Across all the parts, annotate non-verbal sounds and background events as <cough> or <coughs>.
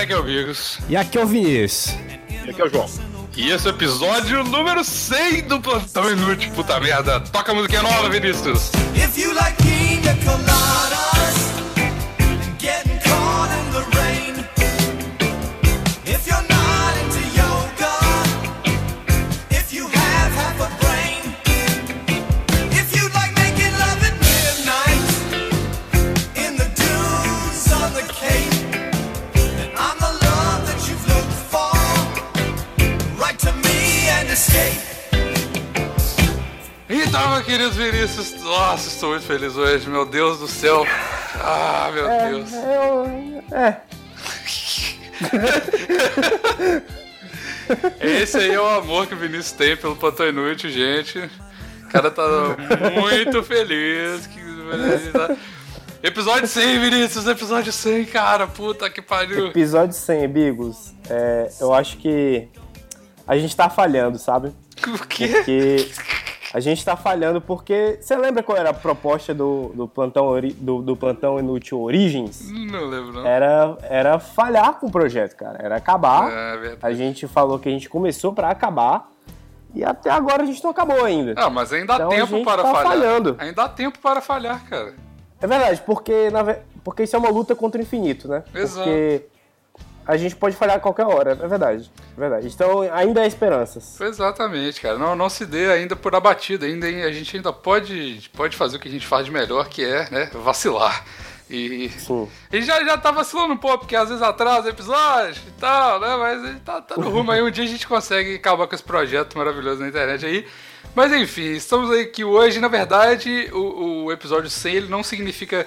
aqui é o Bigos. E aqui é o Vinícius. E aqui é o João. E esse é o episódio número 100 do Plantão Inútil, puta merda. Toca a musiquinha nova, Vinícius. If you like pina coladas, Então, meu querido Vinícius, nossa, estou muito feliz hoje, meu Deus do céu. Ah, meu É, Deus. eu. É. <laughs> Esse aí é o amor que o Vinícius tem pelo Plantão Inútil, gente. O cara tá muito feliz. Que... tá- Episódio 100, Vinícius, episódio 100, cara, puta que pariu. Episódio 100, Bigos. É, eu acho que a gente tá falhando, sabe? O quê? Porque a gente tá falhando porque. Você lembra qual era a proposta do, do, plantão, ori- do, do plantão inútil Origins? Não lembro, não. Era, era falhar com o projeto, cara. Era acabar. É verdade. A gente falou que a gente começou pra acabar. E até agora a gente não acabou ainda. Ah, mas ainda há Então a tempo para tá falhar. falhando. Ainda há tempo para falhar, cara. É verdade, porque, na porque isso é uma luta contra o infinito, né? Exato. Porque a gente pode falhar a qualquer hora, é verdade. É verdade. Então ainda há esperanças. Exatamente, cara. Não, não se dê ainda por abatida. Ainda, a gente ainda pode, pode fazer o que a gente faz de melhor, que é né, vacilar. E Sim. a gente já, já tá vacilando um pouco, porque às vezes atrasa episódio e tal, né? Mas tá, tá no <laughs> rumo aí. Um dia a gente consegue acabar com esse projeto maravilhoso na internet aí. Mas enfim, estamos aqui hoje. Na verdade, o, o episódio 100 ele não significa.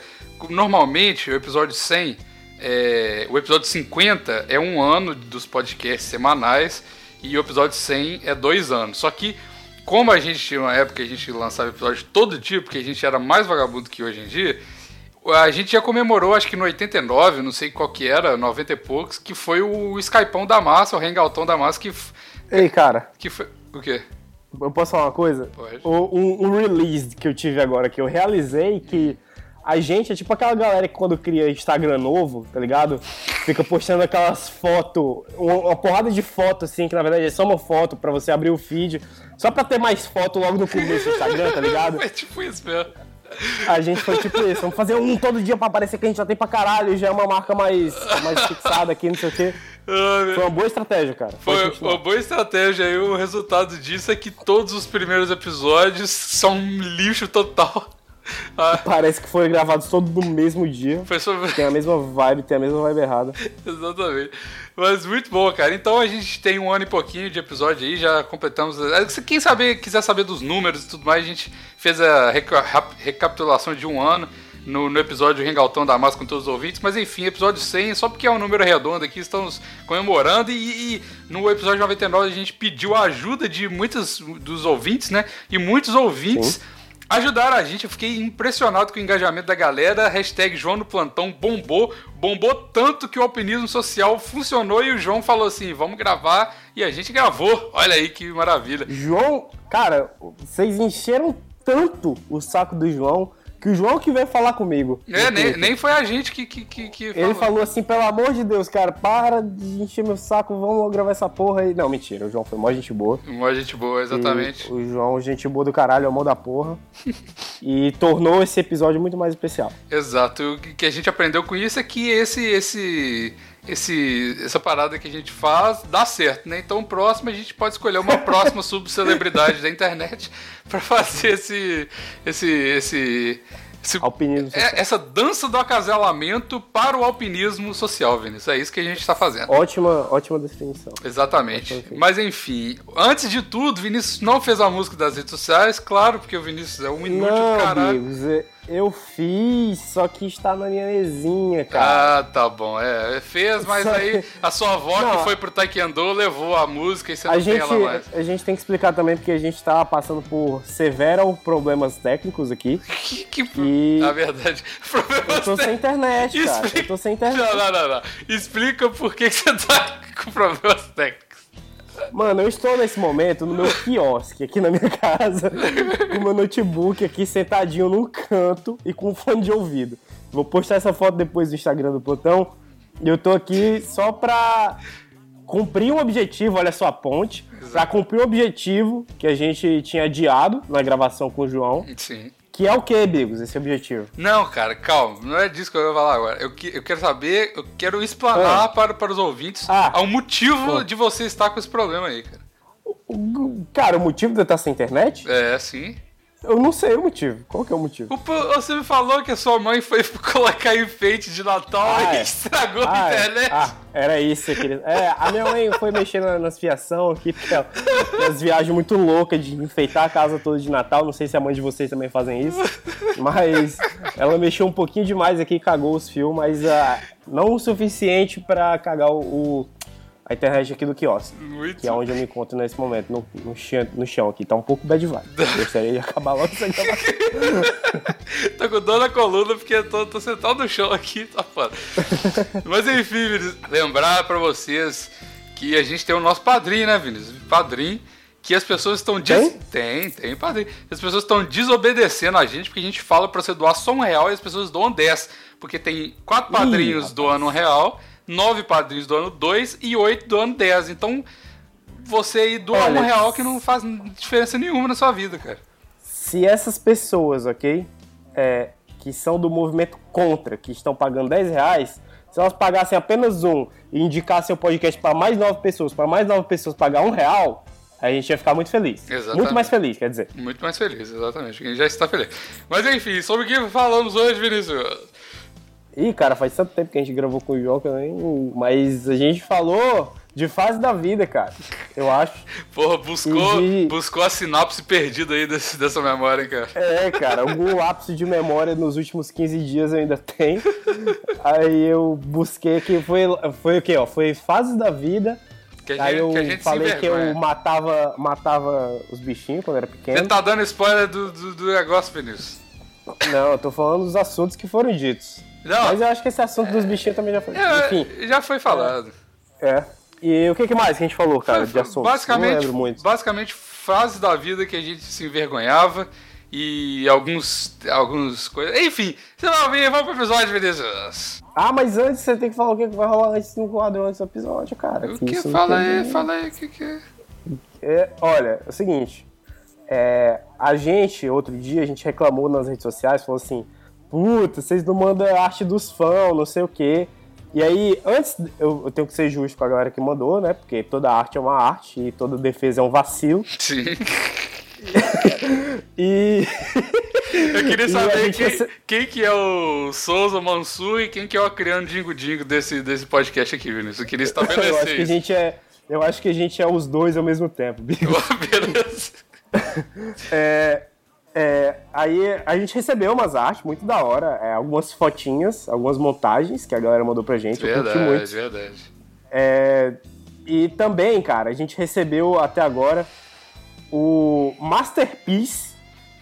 Normalmente, o episódio 100, é, o episódio 50 é um ano dos podcasts semanais e o episódio 100 é dois anos. Só que, como a gente tinha uma época que a gente lançava episódio todo dia, porque a gente era mais vagabundo que hoje em dia, a gente já comemorou, acho que no 89, não sei qual que era, 90 e poucos, que foi o Skypão da massa, o Hangoutão da massa, que, Ei, cara, que foi. O quê? eu posso falar uma coisa? Pode. O- Um, um release que eu tive agora, que eu realizei que a gente é tipo aquela galera que quando cria Instagram novo, tá ligado? Fica postando aquelas fotos, uma, porrada de foto assim, que na verdade é só uma foto pra você abrir o feed, só pra ter mais foto logo no começo do Instagram, tá ligado? <laughs> Foi tipo isso mesmo. A gente foi tipo isso, vamos fazer um todo dia pra parecer que a gente já tem pra caralho, já é uma marca mais, mais fixada aqui, não sei o quê. Ah, Foi uma boa estratégia, cara. Foi uma boa estratégia aí. O resultado disso é que todos os primeiros episódios são um lixo total. Ah, Parece que foi gravados todos no mesmo dia. Tem a mesma vibe, tem a mesma vibe errada. <laughs> Exatamente. Mas muito bom, cara. Então a gente tem um ano e pouquinho de episódio aí, já completamos. Se Quem saber, quiser saber dos números e tudo mais, a gente fez a reca- recapitulação de um ano no, no episódio Rengaltão da Massa com todos os ouvintes. Mas enfim, episódio 100, só porque é um número redondo aqui, estamos comemorando. E, e no episódio 99 a gente pediu a ajuda de muitos dos ouvintes, né? E muitos ouvintes. Ajudaram a gente, eu fiquei impressionado com o engajamento da galera. Hashtag João no Plantão bombou. Bombou tanto que o alpinismo social funcionou e o João falou assim: vamos gravar. E a gente gravou. Olha aí que maravilha. João, cara, vocês encheram tanto o saco do João que o João que veio falar comigo. É, nem, nem foi a gente que. que, que, que Ele falou assim, pelo amor de Deus, cara, para de encher meu saco, vamos gravar essa porra aí. Não, mentira, o João foi mó gente boa. Uma gente boa, exatamente. E O João, gente boa do caralho, amor da porra. <laughs> e tornou esse episódio muito mais especial. Exato. O que que a gente aprendeu com isso é que esse, esse, esse, essa parada que a gente faz dá certo, né? Então, o próximo a gente pode escolher uma próxima <laughs> subcelebridade da internet pra fazer esse, esse, esse, esse Alpinismo social. é, essa dança do acasalamento para o alpinismo social, Vinícius. É isso que a gente está fazendo. Ótima, ótima definição. Exatamente. Perfeito. Mas enfim, antes de tudo, Vinícius não fez a música das redes sociais, claro, porque o Vinícius é um inútil Não, do caralho. amigos, é- eu fiz, só que está na minha mesinha, cara. Ah, tá bom. É, fez, mas Só aí que- a sua avó que Não, foi pro Taekwondo levou a música e você não A tem gente, ela mais. a gente tem que explicar também porque a gente tá passando por severos problemas técnicos aqui. Que, que... E- Na verdade, <laughs> problemas Eu tô sem internet, cara. Eu Explica- tô sem internet. Não, não, não, não. Explica por que que você tá com problemas técnicos. Mano, eu estou nesse momento no meu quiosque aqui na minha <laughs> casa, com meu notebook aqui sentadinho num canto e com um fone de ouvido. Vou postar essa foto depois no Instagram do Plutão. E eu tô aqui só pra cumprir um objetivo, olha só a ponte, Exato. pra cumprir um objetivo que a gente tinha adiado na gravação com o João. Sim. Que é o que, Bigos, esse objetivo? Não, cara, calma. Não é disso que eu vou falar agora. Eu, que, eu quero saber, eu quero explanar ah. para, para os ouvintes ah. ao motivo de você estar com esse problema aí, cara. Cara, o motivo de eu estar sem internet? É, sim. Eu não sei o motivo. Qual que é o motivo? Você me falou que a sua mãe foi <laughs> colocar enfeite de Natal ah, e é. estragou ah, a é. internet. Ah, era isso, querido. É, a minha mãe foi mexendo nas fiação aqui, porque ela as viagens muito loucas de enfeitar a casa toda de Natal. Não sei se a mãe de vocês também fazem isso. Mas ela mexeu um pouquinho demais aqui e cagou os fios, mas uh, não o suficiente para cagar o, o a internet aqui do quiosque. Muito. Que é onde eu me encontro nesse momento, no, no, chão, no chão aqui. Tá um pouco bad vibe. Gostaria de acabar logo essa gravação. <laughs> tô com dor na coluna porque tô, tô sentado no chão aqui, tá foda. <laughs> Mas enfim, Vinícius, lembrar pra vocês que a gente tem o nosso padrinho, né, Vinícius? Padrinho que as pessoas estão des... tem? tem, tem padrinho. As pessoas estão desobedecendo a gente porque a gente fala pra você doar só um real e as pessoas doam 10. Porque tem quatro padrinhos Ih, doando um real nove padrinhos do ano 2 e oito do ano 10. Então, você aí doa Olha, um real que não faz diferença nenhuma na sua vida, cara. Se essas pessoas, ok, é, que são do movimento contra, que estão pagando 10 reais, se elas pagassem apenas um e indicassem o podcast para mais nove pessoas, para mais nove pessoas pagar um real, a gente ia ficar muito feliz. Exatamente. Muito mais feliz, quer dizer. Muito mais feliz, exatamente. A gente já está feliz. Mas enfim, sobre o que falamos hoje, Vinícius? Ih, cara, faz tanto tempo que a gente gravou com o João que eu nem. Mas a gente falou de fase da vida, cara. Eu acho. Porra, buscou, de... buscou a sinopse perdida aí desse, dessa memória, cara. É, cara, algum <laughs> lapso de memória nos últimos 15 dias eu ainda tenho. aí eu busquei que foi, foi o quê, ó? Foi fase da vida. Que aí eu que falei que eu matava, matava os bichinhos quando era pequeno. Você tá dando spoiler do, do, do negócio, Vinícius. Não, eu tô falando dos assuntos que foram ditos. Não. Mas eu acho que esse assunto dos bichinhos também já foi. É, Enfim. Já foi falado. É. E o que, que mais que a gente falou, cara, de assunto? Basicamente, não lembro muito. Basicamente, fases da vida que a gente se envergonhava e alguns. alguns coisas. Enfim, você vai ouvir, vamos pro episódio, Vinícius. Ah, mas antes você tem que falar o que vai rolar antes no quadro antes do episódio, cara. O que? Fala aí, fala aí, o que, que é? é? Olha, é o seguinte. É, a gente, outro dia, a gente reclamou nas redes sociais, falou assim puta, vocês não mandam arte dos fãs, não sei o quê. E aí, antes, eu, eu, tenho que ser justo com a galera que mandou, né? Porque toda arte é uma arte e toda defesa é um vacilo. Sim. e. Eu queria <laughs> saber quem, quem, que é o Souza Mansur e quem que é o Criando Dingo Dingo desse, desse podcast aqui, Vinícius. Eu queria estabelecer eu acho isso. Que a gente é, eu acho que a gente é os dois ao mesmo tempo, <laughs> Beleza. <laughs> é, é, aí a gente recebeu umas artes muito da hora, é, algumas fotinhas, algumas montagens que a galera mandou pra gente. Verdade, eu muito. verdade. É, e também, cara, a gente recebeu até agora o masterpiece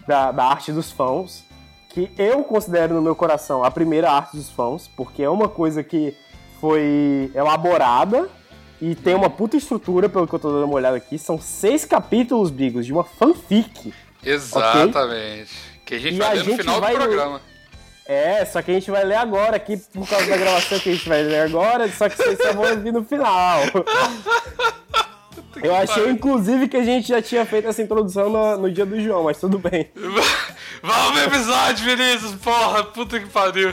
da, da arte dos fãs, que eu considero no meu coração a primeira arte dos fãs, porque é uma coisa que foi elaborada e tem uma puta estrutura, pelo que eu tô dando uma olhada aqui. São seis capítulos, Bigos, de uma fanfic Exatamente. Okay? Que a gente e vai a ler no final do programa. É, só que a gente vai ler agora aqui por causa da gravação que a gente vai ler agora, só que vocês só vão ouvir no final. <laughs> Eu achei, inclusive, que a gente já tinha feito essa introdução no, no dia do João, mas tudo bem. <laughs> Vamos pro episódio, Vinícius! Porra, puta que pariu!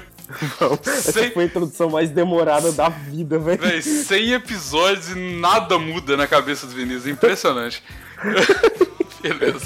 Essa sem... foi a introdução mais demorada da vida, velho. Véi, 100 episódios e nada muda na cabeça do Vinícius. Impressionante. <laughs> Beleza.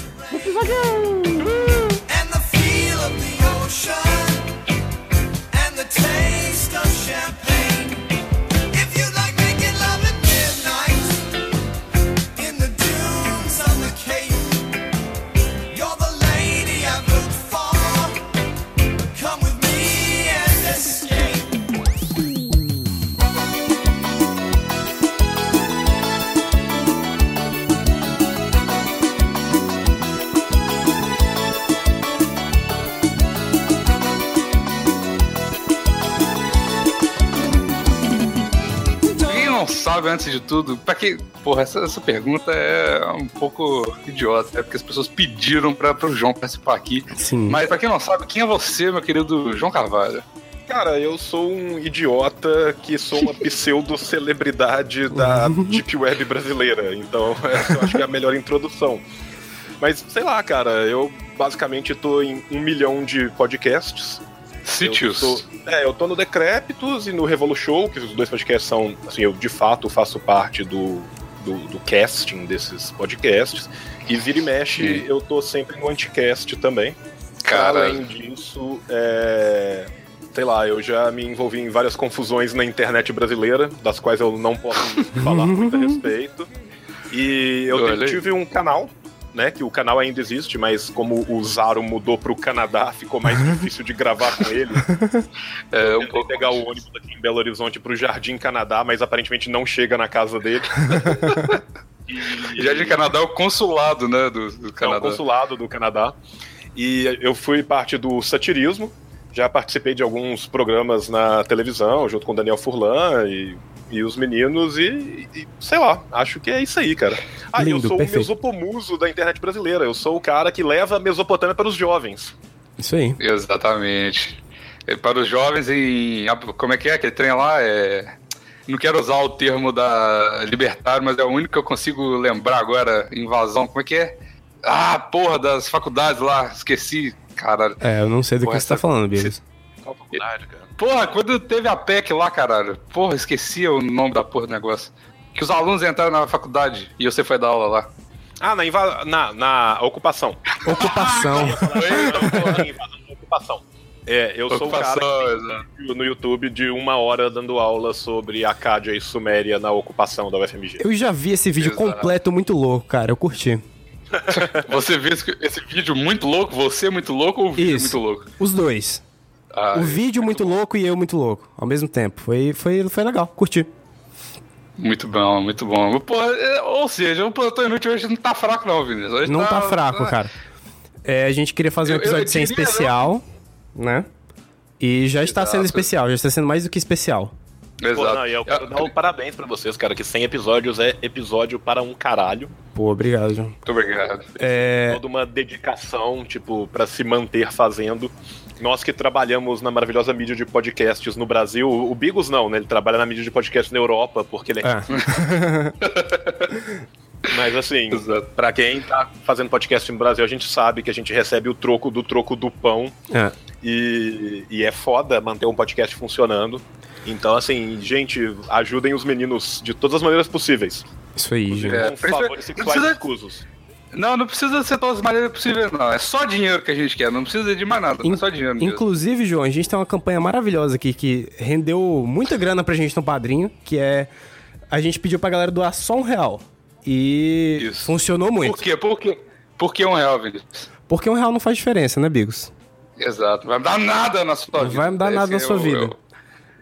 Não sabe, antes de tudo, pra que. Porra, essa, essa pergunta é um pouco idiota, é porque as pessoas pediram pra, pro João participar aqui. Sim. Mas pra quem não sabe, quem é você, meu querido João Carvalho? Cara, eu sou um idiota que sou uma <laughs> pseudo-celebridade da Deep Web brasileira, então <laughs> essa eu acho que é a melhor introdução. Mas, sei lá, cara, eu basicamente tô em um milhão de podcasts. Sítios. Eu tô, é, eu tô no Decrépitos e no Revolu Show, que os dois podcasts são, assim, eu de fato faço parte do, do, do casting desses podcasts. E vira e mexe, Sim. eu tô sempre no Anticast também. Cara. Além disso, é, sei lá, eu já me envolvi em várias confusões na internet brasileira, das quais eu não posso <laughs> falar muito a respeito. E eu Olha aí. tive um canal, né? Que o canal ainda existe, mas como o Zaro mudou pro Canadá, ficou mais difícil de gravar com ele. <laughs> É Eu um tentei pouco. pegar o ônibus aqui em Belo Horizonte pro Jardim Canadá, mas aparentemente não chega na casa dele. <laughs> E- Já de Canadá é o consulado, né? Do, do é o Canadá. consulado do Canadá. E eu fui parte do satirismo. Já participei de alguns programas na televisão, junto com o Daniel Furlan e, e os meninos, e, e sei lá, acho que é isso aí, cara. Ah, eu Lindo, sou perfeito. o mesopomuso da internet brasileira. Eu sou o cara que leva a Mesopotâmia para os jovens. Isso aí. Exatamente. E para os jovens em. Como é que é aquele trem lá? É. Não quero usar o termo da libertário, mas é o único que eu consigo lembrar agora. Invasão. Como é que é? Ah, porra, das faculdades lá. Esqueci. Caralho. É, eu não sei do Porra, que você tá falando, Bigos. Qual faculdade, cara? Porra, quando teve a PEC lá, caralho. Porra, esqueci o nome da porra do negócio. Que os alunos entraram na faculdade e você foi dar aula lá. Ah, na, inva... na, na ocupação. Ocupação. Da ocupação. É, eu sou o cara que no YouTube de uma hora dando aula sobre Acádia e Suméria na ocupação da UFMG. Eu já vi esse vídeo Exato. completo muito louco, cara. Eu curti. <laughs> Você viu esse, esse vídeo muito louco? Você muito louco ou o vídeo Isso. muito louco? Os dois. Ah, o vídeo muito louco e eu muito louco. Ao mesmo tempo. Foi, foi, foi legal. Curti. Muito bom, muito bom. Pô, é, ou seja, o plantão inútil hoje não tá fraco, não, Vinícius. Hoje Não tá fraco, cara. É, a gente queria fazer um Eu- eu episódio sem diria, especial, né? E já está sendo especial, já está sendo mais do que especial. Exato. Pô, não, e eu quero dar um parabéns pra vocês, cara, que 100 episódios é episódio para um caralho. Pô, obrigado, João. Muito obrigado. É, Toda uma dedicação, tipo, pra se manter fazendo. Nós que trabalhamos na maravilhosa mídia de podcasts no Brasil, o o Bigos não, né? Ele trabalha na mídia de podcasts na Europa, porque ele é. é. <laughs> Mas assim, pra quem tá fazendo podcast no Brasil, a gente sabe que a gente recebe o troco do troco do pão. é. E, e é foda manter um podcast funcionando. Então, assim, gente, ajudem os meninos de todas as maneiras possíveis. Isso aí, gente. É, favores sexuais precisa- escusos. Não, não precisa ser todas as maneiras possíveis, não. É só dinheiro que a gente quer, não precisa de mais nada. In- É só dinheiro mesmo. Inclusive, João, a gente tem uma campanha maravilhosa aqui que rendeu muita grana pra gente no padrinho, que é a gente pediu pra galera doar só um real. E Isso. funcionou muito. Por quê? Por quê? Por que um real, Vinícius? Porque um real não faz diferença, né, Bigos? Exato. Vai me dar nada na sua Não vida. vai me dar Esse nada na sua vida. o-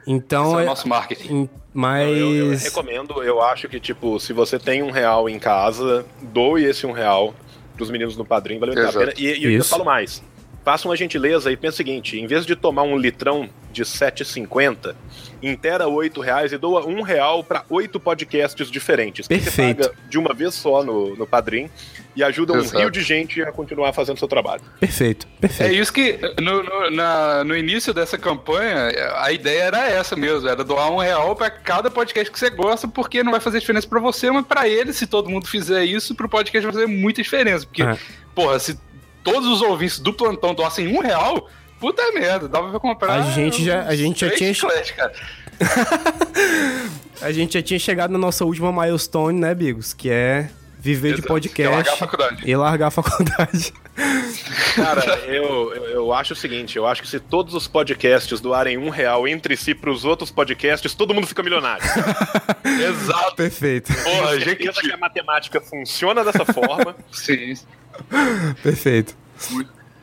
Então esse é o é. nosso marketing. Mas. Eu, eu recomendo, eu acho que, tipo, se você tem um real em casa, doe esse um real pros meninos no padrinho, valeu a pena. E, e eu falo mais. Faça uma gentileza e pensa o seguinte: em vez de tomar um litrão de 7,50, inteira 8 reais e doa um real para oito podcasts diferentes. que Perfeito. Você paga de uma vez só no, no padrinho e ajuda um Exato. rio de gente a continuar fazendo seu trabalho. Perfeito, É perfeito. isso que, no, no, na- no início dessa campanha, a ideia era essa mesmo, era doar um real pra cada podcast que você gosta, porque não vai fazer diferença pra você, mas pra ele, se todo mundo fizer isso, pro podcast vai fazer muita diferença. Porque, É. porra, se todos os ouvintes do plantão doassem um real, puta merda, dava pra comprar. A gente já- a gente já tinha- chicletes, cara. <laughs> A gente já tinha chegado na nossa última milestone, né, Bigos? Que é viver de Exato, que é podcast largar a faculdade. e largar a faculdade. <laughs> Cara, eu, eu, eu acho o seguinte: eu acho que se todos os podcasts doarem um real entre si pros outros podcasts, todo mundo fica milionário. <laughs> Exato. Perfeito, Porra, gente. que a matemática funciona dessa forma. Sim. <laughs> perfeito.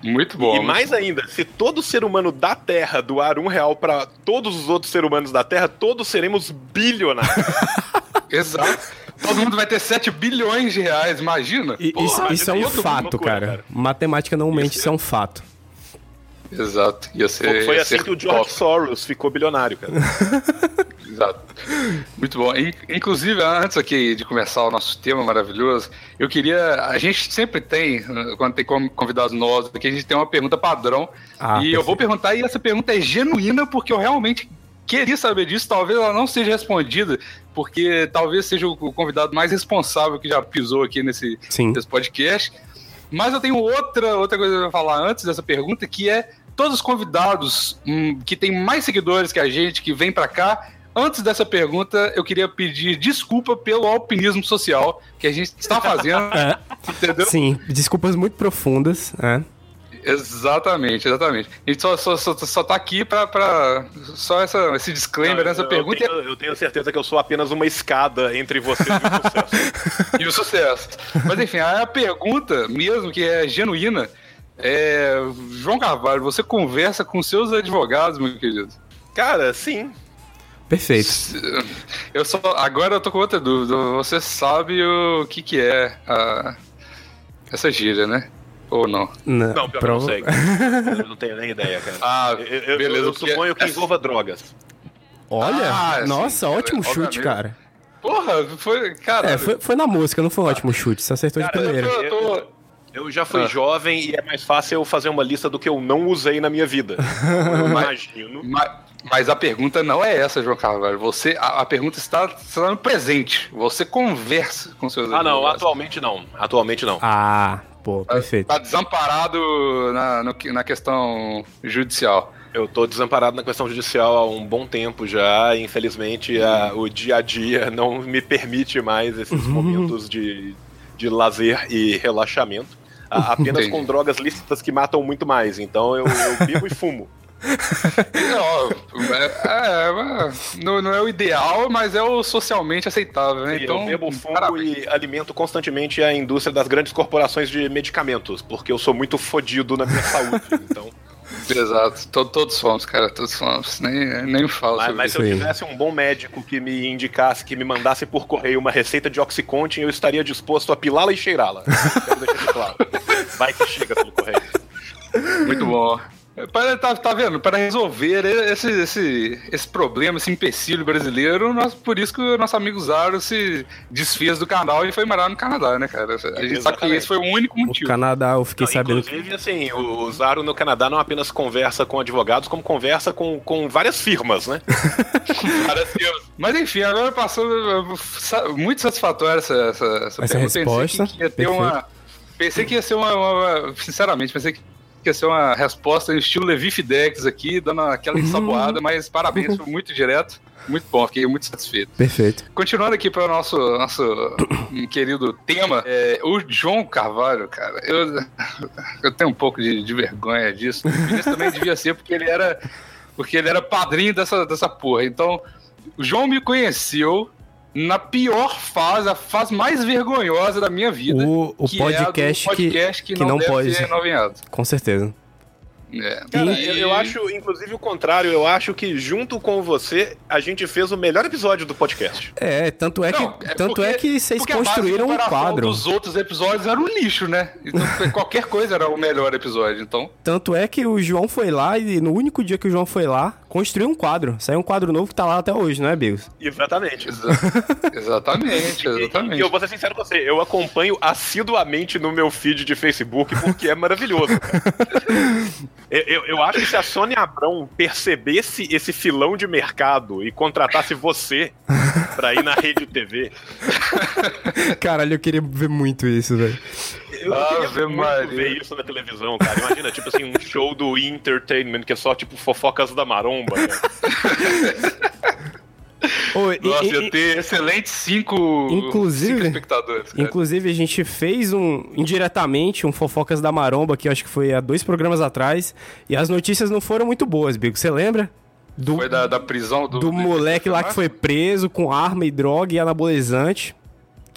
Muito bom. e muito mais ainda, se todo ser humano da Terra doar um real pra todos os outros seres humanos da Terra, todos seremos bilionários. <laughs> Exato. Todo mundo vai ter 7 bilhões de reais, imagina? E Porra, isso, isso é um imagina isso, fato, loucura, cara. cara. Matemática não mente, isso é um fato. Exato. Ia ser, Foi ia assim ser que o George top. Soros ficou bilionário, cara. <laughs> Exato. Muito bom. Inclusive, antes aqui de começar o nosso tema maravilhoso, eu queria. A gente sempre tem, quando tem convidados novos aqui, a gente tem uma pergunta padrão. Ah, e perfeito. eu vou perguntar, e essa pergunta é genuína, porque eu realmente queria saber disso. Talvez ela não seja respondida, porque talvez seja o convidado mais responsável que já pisou aqui nesse, nesse podcast. Mas eu tenho outra, outra coisa para falar antes dessa pergunta, que é todos os convidados hum, que têm mais seguidores que a gente, que vêm para cá, Antes dessa pergunta, eu queria pedir desculpa pelo alpinismo social que a gente está fazendo. <laughs> É. Entendeu? Sim, desculpas muito profundas. É. Exatamente, exatamente. A gente só, só, só, só tá aqui pra, pra só essa, esse disclaimer nessa pergunta. Eu tenho, eu tenho, certeza que eu sou apenas uma escada entre você e o sucesso. <laughs> e o sucesso. Mas enfim, a pergunta mesmo, que é genuína, é. João Carvalho, você conversa com seus advogados, meu querido? Cara, sim. Perfeito. Eu só, agora eu tô com outra dúvida. Você sabe o que que é a, essa gíria, né? Ou não? Não, não pior não sei. <laughs> eu não tenho nem ideia, cara. Ah, eu, eu, beleza. Eu, suponho que, é... que envolva drogas. Olha, ah, nossa, sim, ótimo cara, chute, cara. Porra, foi, cara. É, foi, foi na música, não foi um ótimo chute. Você acertou cara, de primeira. Eu, tô... eu já fui ah. jovem e é mais fácil eu fazer uma lista do que eu não usei na minha vida. Eu <laughs> imagino. Mas, mas a pergunta não é essa, João Carvalho. Você, a, a pergunta está, está no presente. Você conversa com seus Ah, não, atualmente não. Atualmente não. Ah, pô, tá, perfeito. Está desamparado na, no, na questão judicial. Eu tô desamparado na questão judicial há um bom tempo já. Infelizmente, a, o dia a dia não me permite mais esses uhum. momentos de, de lazer e relaxamento. Apenas Entendi. com drogas lícitas que matam muito mais. Então eu, eu vivo e fumo <laughs> não, é, é, não, não, é o ideal, mas é o socialmente aceitável, né? então, eu bebo fungo e alimento constantemente a indústria das grandes corporações de medicamentos, porque eu sou muito fodido na minha saúde, então... Exato, todos, todos somos, cara, todos somos, nem, nem falo Mas, mas se eu tivesse um bom médico que me indicasse, que me mandasse por correio uma receita de Oxycontin, eu estaria disposto a pilá-la e cheirá-la. Quero deixar de claro. Vai que chega pelo correio. Muito bom. Para, tá, tá vendo? Para resolver esse, esse, esse problema, esse empecilho brasileiro, nós, por isso que o nosso amigo Zaro se desfez do canal e foi morar no Canadá, né, cara? A gente sabe que esse foi o único motivo. O Canadá, eu fiquei não, sabendo. Inclusive, assim, o Zaro no Canadá não apenas conversa com advogados, como conversa com, com várias firmas, né? <laughs> várias firmas. Mas enfim, agora passou muito satisfatória essa, essa, essa, essa resposta. Pensei que ia ter uma. Pensei que ia ser uma, uma. Sinceramente, pensei que que ia ser uma resposta em estilo Levi Fidex aqui, dando aquela uhum. ensaboada, mas parabéns, foi muito direto. Muito bom, fiquei muito satisfeito. Perfeito. Continuando aqui para o nosso, nosso <coughs> querido tema, é, o João Carvalho, cara, eu, eu tenho um pouco de, de vergonha disso. O também devia ser porque ele era porque ele era padrinho dessa, dessa porra. Então, o João me conheceu na pior fase, a fase mais vergonhosa da minha vida. O, o podcast, é podcast que, que, que, não, pode ser novinhado. Com certeza. É. Cara, e... eu, eu, acho, inclusive, o contrário. Eu acho que junto com você, a gente fez o melhor episódio do podcast. É, tanto é Não, que, é tanto é porque, é que vocês construíram um quadro. Os outros episódios eram um lixo, né? Então, <laughs> qualquer coisa era o melhor episódio, então. Tanto é que o João foi lá e no único dia que o João foi lá, construiu um quadro. Saiu um quadro novo que tá lá até hoje, não é, Bigos? Exatamente. Exa <laughs> exatamente, exatamente. <laughs> E, e, eu vou ser sincero com você, eu acompanho assiduamente no meu feed de Facebook porque é maravilhoso. Eu, eu, acho que se a Sônia Abrão percebesse esse filão de mercado e contratasse você pra ir na rede TV. <laughs> Caralho, eu queria ver muito isso, velho. Eu ah, queria muito ver isso na televisão, cara. Imagina, tipo assim, um show do Entertainment que é só, tipo, fofocas da maromba. Né? <laughs> Oi, Nossa, e, ia ter excelentes cinco, inclusive, cinco espectadores. Cara. Inclusive, a gente fez um, indiretamente, um Fofocas da Maromba, que acho que foi há dois programas atrás, e as notícias não foram muito boas, Bigo. Você lembra? Do, foi da, da prisão do... Do moleque lá que foi preso com arma e droga e anabolizante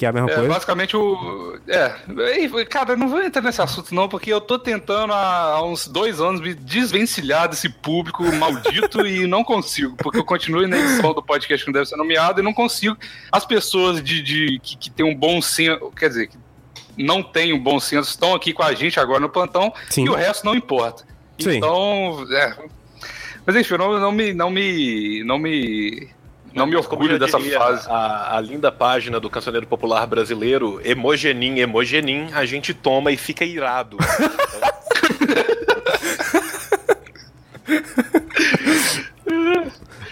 que é a mesma é, coisa. Basicamente o. É, cara, não vou entrar nesse assunto não, porque eu tô tentando há uns dois anos me desvencilhar desse público maldito <laughs> e não consigo, porque eu continuo na edição do podcast que não deve ser nomeado e não consigo. As pessoas de, de que, que tem um bom senso, quer dizer, que não tem um bom senso, estão aqui com a gente agora no plantão Sim. e o resto não importa. Sim. Então, é. Mas enfim, não, não me. Não me. Não me não me orgulho dessa diria fase. A, a linda página do cancioneiro popular brasileiro, emogenim, emogenim, a gente toma e fica irado. <laughs>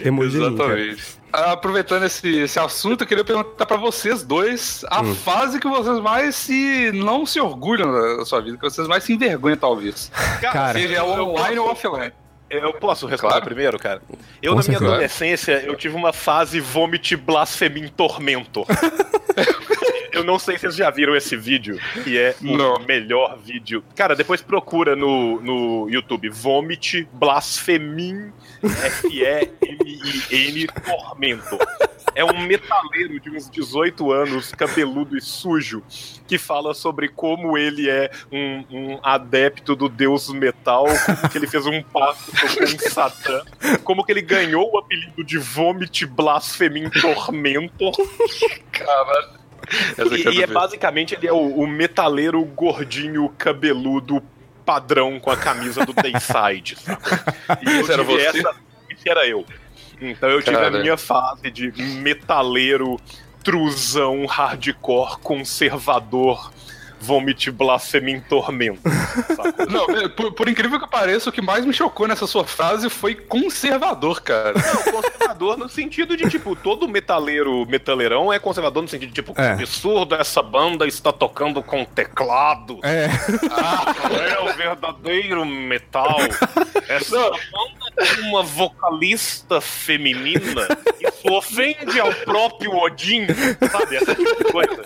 Exatamente. Ah, Aproveitando esse, esse assunto, eu queria perguntar pra vocês dois a Hum. fase que vocês mais se não se orgulham da sua vida, que vocês mais se envergonham, talvez. Cara, Seja eu online ou posso- offline. Eu posso responder Claro. primeiro, cara? Eu, Com na minha certeza. adolescência, eu tive uma fase vomit blasfemim tormento. <laughs> eu não sei se vocês já viram esse vídeo, que é o Não. melhor vídeo. Cara, depois procura no, no YouTube, vomit blasfemim F-E-M-I-N tormento. É um metaleiro de uns 18 anos, cabeludo e sujo, que fala sobre como ele é um, um adepto do deus metal, como que ele fez um pacto com Satã, como que ele ganhou o apelido de Vomit Blaspheming Tormentor. Caralho. E, e é basicamente ele é o, o metaleiro gordinho cabeludo padrão com a camisa do Dayside, sabe? <laughs> E Esse era você? essa- era eu. Então eu tive Cara. a minha fase de metaleiro, truzão, hardcore, conservador, vomit blasfeming tormento. sacou? Não, por, por incrível que pareça, o que mais me chocou nessa sua frase foi conservador, cara. Não, conservador no sentido de, tipo, todo metaleiro, metaleirão é conservador no sentido de, tipo, que É. absurdo, essa banda está tocando com teclado. É, Ah, é o verdadeiro metal. Essa banda tem uma vocalista feminina. Isso ofende ao próprio Odin, sabe? Essa tipo de coisa.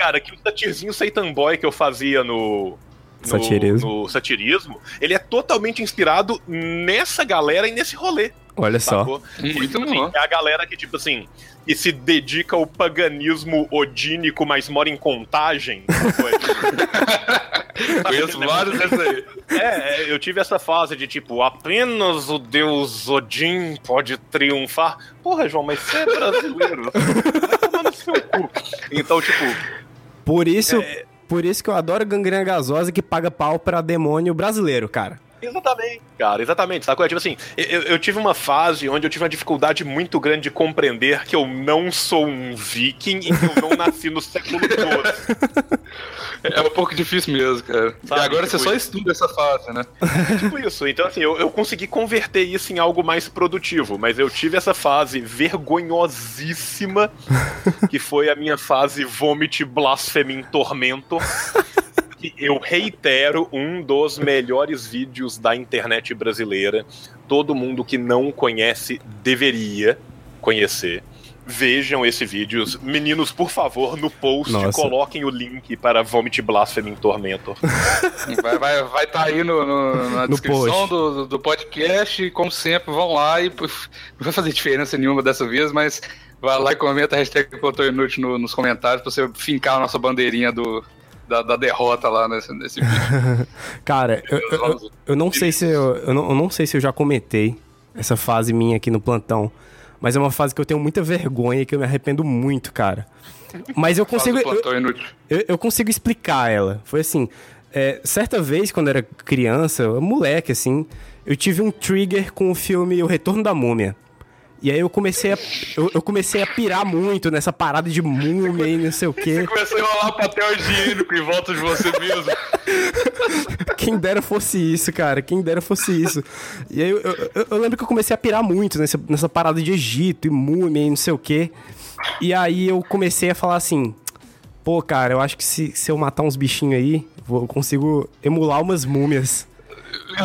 Cara, que o satirzinho Satan Boy que eu fazia no. No Satirismo. no satirismo, ele é totalmente inspirado nessa galera e nesse rolê. olha só. Sacou? Muito Tipo assim, bom. é a galera que, tipo assim, que se dedica ao paganismo odínico, mas mora em contagem. É, tipo, <laughs> Conheço vários aí. é, é, eu tive essa fase de tipo, apenas o deus Odin pode triunfar. Porra, João, mas você é brasileiro. Vai tomar no seu cu. Então, tipo, Por isso, É. por isso que eu adoro gangrena gasosa que paga pau pra demônio brasileiro, cara. Exatamente, cara, exatamente. Sacou? É tipo assim, eu, eu tive uma fase onde eu tive uma dificuldade muito grande de compreender que eu não sou um viking e que eu não nasci no século XII. É um pouco difícil mesmo, cara. Sabe, e agora tipo você só isso. estuda essa fase, né? tipo isso. Então, assim, eu, eu consegui converter isso em algo mais produtivo, mas eu tive essa fase vergonhosíssima, que foi a minha fase Vomit Blaspheming Tormentor. Que Eu reitero, um dos melhores vídeos da internet brasileira. Todo mundo que não conhece deveria conhecer. Vejam esse vídeo. Meninos, por favor, no post, Nossa. coloquem o link para Vomit Blaspheming Tormentor. Vai vai, vai tá aí no, no- na No descrição post. do, do- podcast. E, como sempre, vão lá e puf, não vai fazer diferença nenhuma dessa vez, mas vai lá e comenta a hashtag Contou Inútil no- nos comentários pra você fincar a nossa bandeirinha do, da, da derrota lá nesse, nesse <laughs> vídeo. Cara, eu, eu- eu- não sei se eu, eu, não, eu não sei se eu já comentei essa fase minha aqui no plantão, mas é uma fase que eu tenho muita vergonha e que eu me arrependo muito, cara. Mas eu consigo, eu, eu, eu consigo explicar ela. Foi assim, é, certa vez quando eu era criança, moleque assim, eu tive um trigger com o filme O Retorno da Múmia. E aí eu comecei a, eu, eu comecei a pirar muito nessa parada de múmia e não sei o quê. Começou a enrolar papel higiênico em volta de você mesmo. Quem dera fosse isso, cara. Quem dera fosse isso. E aí eu, eu- eu- eu lembro que eu comecei a pirar muito nessa, nessa parada de Egito e múmia e não sei o quê. E aí eu comecei a falar assim: pô, cara, eu acho que se, se eu matar uns bichinhos aí, vou- eu consigo emular umas múmias.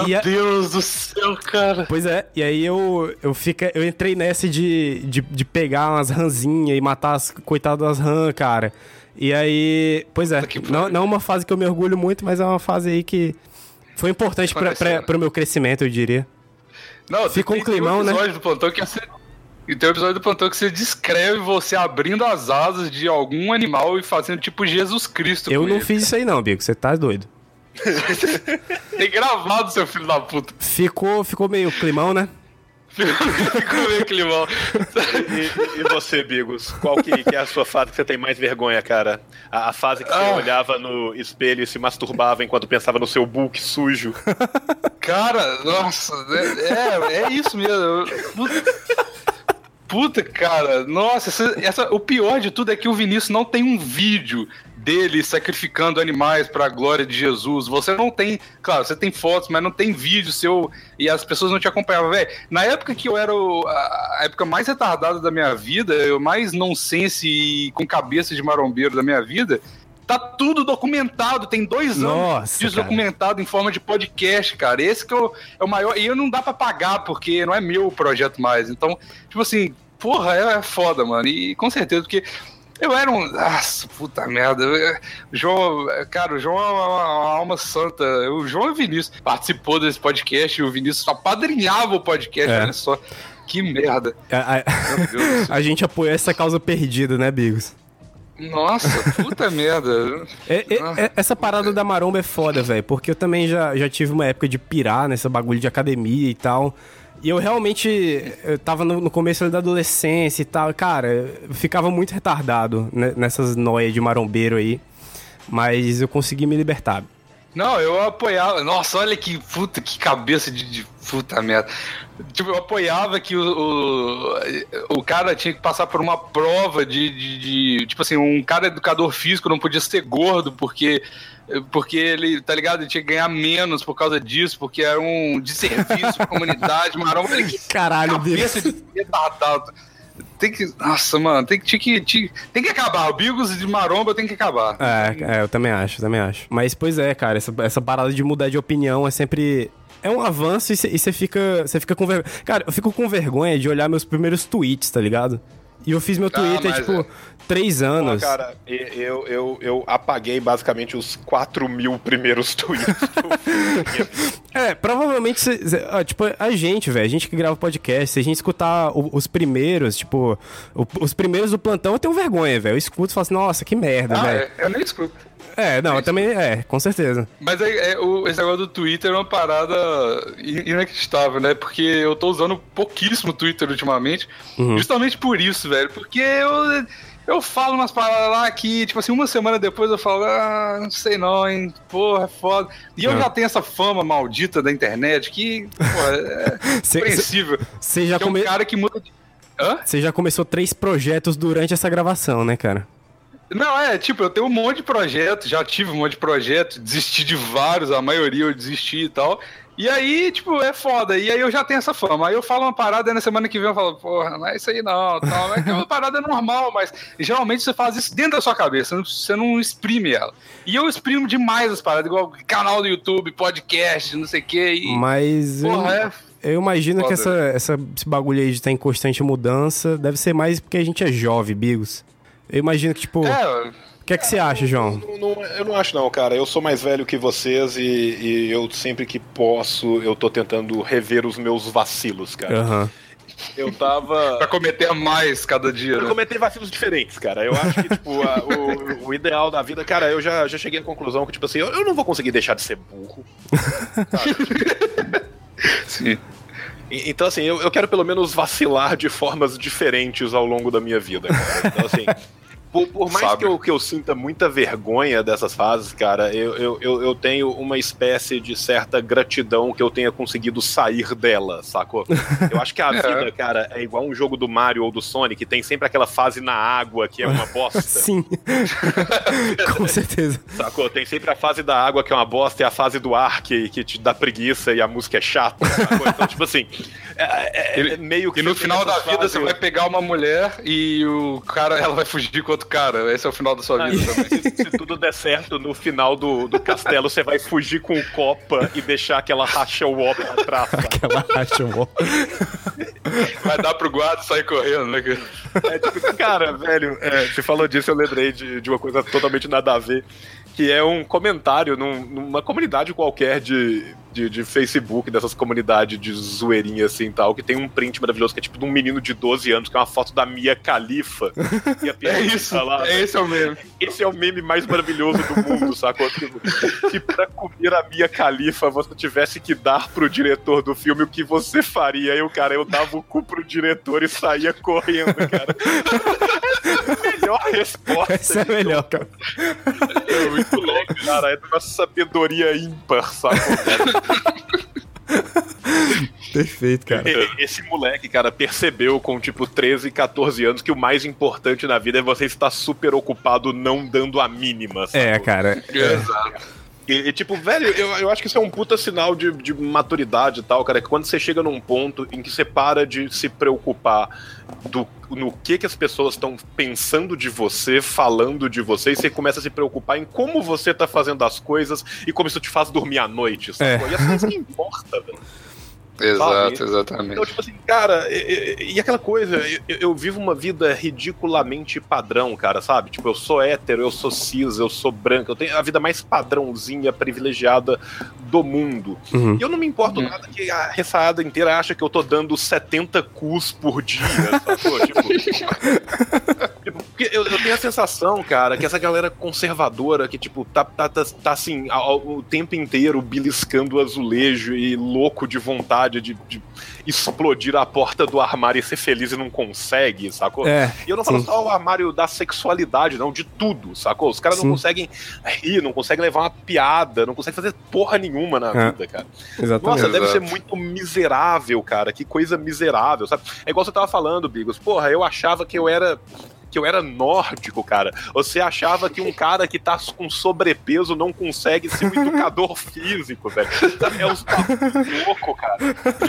Meu a- Deus do céu, cara. Pois é, e aí eu, eu, fica, eu entrei nessa de, de, de pegar umas ranzinhas e matar as coitadas das rãs, cara. E aí, pois é, não, não é uma fase que eu me orgulho muito, mas é uma fase aí que foi importante Aconteceu. pra, pro meu crescimento, eu diria. Não, Ficou um tem, tem climão, né? episódio do plantão que você. E tem um episódio do plantão que você descreve você abrindo as asas de algum animal e fazendo tipo Jesus Cristo. Eu não ele. fiz isso aí não, Bico, você tá doido. <laughs> Tem gravado, seu filho da puta. Ficou, ficou meio climão, né? <laughs> Ficou meio climão. E, e- e você, Bigos? Qual que, que é a sua fase que você tem mais vergonha, cara? A, a fase que você Ah. olhava no espelho e se masturbava enquanto pensava no seu book sujo. Cara, nossa, é, é, é isso mesmo. Puta, cara, nossa, essa, essa, o pior de tudo é que o Vinícius não tem um vídeo dele sacrificando animais para a glória de Jesus. Você não tem, claro, você tem fotos, mas não tem vídeo seu e as pessoas não te acompanhavam, velho. Na época que eu era o, a época mais retardada da minha vida, eu mais nonsense e com cabeça de marombeiro da minha vida, Tá tudo documentado, tem dois Nossa, anos documentado em forma de podcast, cara. Esse que é o, é o maior. E eu não dá para pagar, porque não é meu projeto mais. Então, tipo assim, porra, é, é foda, mano. E com certeza, porque eu era um. Nossa, puta merda. João, cara, o João é uma, uma, alma santa. O João e o Vinícius participou desse podcast e o Vinícius apadrinhava o podcast, é. olha só. Que merda. A, a, <laughs> a gente apoiou essa causa perdida, né, Bigos? Nossa, puta merda. É, é, é, essa parada da maromba é foda, velho. Porque eu também já, já tive uma época de pirar nessa bagulho de academia e tal. E eu realmente eu tava no, no começo da adolescência e tal. Cara, eu ficava muito retardado né, nessas noias de marombeiro aí. Mas eu consegui me libertar. Não, eu apoiava. Nossa, olha que puta, que cabeça de, de puta merda. Tipo, eu apoiava que o, o, o, cara tinha que passar por uma prova de, de, de, Tipo assim, um cara educador físico não podia ser gordo porque. Porque ele, tá ligado? Ele tinha que ganhar menos por causa disso, porque era um de serviço pra <laughs> comunidade, marrom. Caralho, cabeça Deus. de retardado. Tem que. Nossa, mano, tem que, tem que, tem que acabar. O Bigos de maromba tem que acabar. É, é, eu também acho, também acho. Mas, pois é, cara, essa, essa parada de mudar de opinião é sempre. É um avanço e você fica, você fica com vergonha. Cara, eu fico com vergonha de olhar meus primeiros tweets, tá ligado? E eu fiz meu ah, Twitter, ah, tipo, é... três anos. Pô, cara, eu, eu, eu apaguei basicamente os 4 mil primeiros <laughs> tweets eu é, provavelmente, tipo, a gente, velho, a gente que grava podcast, se a gente escutar os primeiros, tipo, os primeiros do plantão, eu tenho vergonha, velho. Eu escuto e falo assim, nossa, que merda, ah, velho. É, eu nem escuto. É, não, é também é, com certeza. Mas é, é, o, esse negócio do Twitter é uma parada inacreditável, né? Porque eu tô usando pouquíssimo Twitter ultimamente, uhum. justamente por isso, velho. Porque eu, eu falo umas paradas lá que, tipo assim, uma semana depois eu falo, ah, não sei não, hein? Porra, é foda. E eu uhum. já tenho essa fama maldita da internet que, porra, é <laughs> compreensível. Você já come... é um cara que muda de... Você já começou três projetos durante essa gravação, né, cara? Não, é, tipo, eu tenho um monte de projetos, já tive um monte de projetos, desisti de vários, a maioria eu desisti e tal. E aí, tipo, é foda. E aí eu já tenho essa fama. Aí eu falo uma parada e na semana que vem eu falo, porra, não é isso aí não. Tal. É, é uma parada normal, mas geralmente você faz isso dentro da sua cabeça, você não exprime ela. E eu exprimo demais as paradas, igual canal do YouTube, podcast, não sei o quê. E, mas. Porra, eu... é. Eu imagino foda. que essa, essa, esse bagulho aí de estar em constante mudança deve ser mais porque a gente é jovem, Bigos. Eu imagino que, tipo. É, o que é que você acha, João? Não, não, eu não acho não, cara. Eu sou mais velho que vocês e, e, eu sempre que posso, eu tô tentando rever os meus vacilos, cara. Uhum. Eu tava. <laughs> pra cometer mais cada dia. Pra né? cometer vacilos diferentes, cara. Eu acho que, tipo, a, o, o, ideal da vida. Cara, eu já, já cheguei à conclusão que, tipo assim, eu, eu não vou conseguir deixar de ser burro. <laughs> Sim. Então, assim, eu, eu quero pelo menos vacilar de formas diferentes ao longo da minha vida, cara. Então, assim. Por, por mais que eu, que eu sinta muita vergonha dessas fases, cara, eu, eu, eu, eu, tenho uma espécie de certa gratidão que eu tenha conseguido sair dela, sacou? <laughs> Eu acho que a é. vida, cara, é igual um jogo do Mario ou do Sonic, que tem sempre aquela fase na água que é uma bosta. <laughs> Sim. <laughs> Com certeza. Sacou? Tem sempre a fase da água que é uma bosta e a fase do ar que, que te dá preguiça e a música é chata, sacou? Então, tipo assim, é, é, é meio que. E no final da vida fase... você vai pegar uma mulher e o cara, ela vai fugir com outro outro cara. Esse é o final da sua vida ah, também. Se, se, tudo der certo, no final do, do castelo você vai fugir com o Copa e deixar aquela racha wall pra trás. Aquela racha wall. Vai dar pro guarda e sair correndo, né? É, tipo, cara, velho, é, você falou disso, eu lembrei de, de uma coisa totalmente nada a ver que é um comentário num, numa comunidade qualquer de, de, de, Facebook, dessas comunidades de zoeirinha assim tal, que tem um print maravilhoso que é tipo de um menino de 12 anos, que é uma foto da Mia Khalifa. <laughs> é isso, lá, é esse é o meme. Esse é o meme mais maravilhoso do mundo, sacou? Tipo, se pra comer a Mia Khalifa você tivesse que dar pro diretor do filme o que você faria, e o cara, eu dava o cu pro diretor e saía correndo, cara. <laughs> melhor resposta. <laughs> Essa é a melhor, cara. É muito louco, cara. É uma sabedoria ímpar, sabe? <laughs> Perfeito, cara. Esse moleque, cara, percebeu com tipo 13, 14 anos que o mais importante na vida é você estar super ocupado não dando a mínima. É, sacou? cara. Exato. E, e, tipo, velho, eu, eu acho que isso é um puta sinal de, de maturidade e tal, cara. Que quando você chega num ponto em que você para de se preocupar do, no que, que as pessoas estão pensando de você, falando de você, e você começa a se preocupar em como você tá fazendo as coisas e como isso te faz dormir à noite, sacou? É. E assim isso que importa, velho. Exato, Sabe? exatamente. Então, tipo assim, cara, e, e- e aquela coisa, eu, eu vivo uma vida ridiculamente padrão, cara, sabe? Tipo, eu sou hétero, eu sou cis, eu sou branco, eu tenho a vida mais padrãozinha, privilegiada do mundo. Uhum. E eu não me importo Uhum. nada que a ressaada inteira acha que eu tô dando 70 cus por dia, sacou? <laughs> tipo, tipo, porque eu, eu tenho a sensação, cara, que essa galera conservadora que, tipo, tá, tá, tá, tá assim, ao- o tempo inteiro beliscando o azulejo e louco de vontade de, de explodir a porta do armário e ser feliz e não consegue, sacou? É. E eu não falo sim. só o armário da sexualidade, não, de tudo, sacou? Os caras não conseguem rir, não conseguem levar uma piada, não conseguem fazer porra nenhuma na É. vida, cara. Exatamente. Nossa, deve ser muito miserável, cara. Que coisa miserável, sabe? É igual você tava falando, Bigos. Porra, eu achava que eu era. Que eu era nórdico, cara. Você achava que um cara que tá com sobrepeso não consegue ser um <laughs> educador físico, velho. É uns papos louco, cara.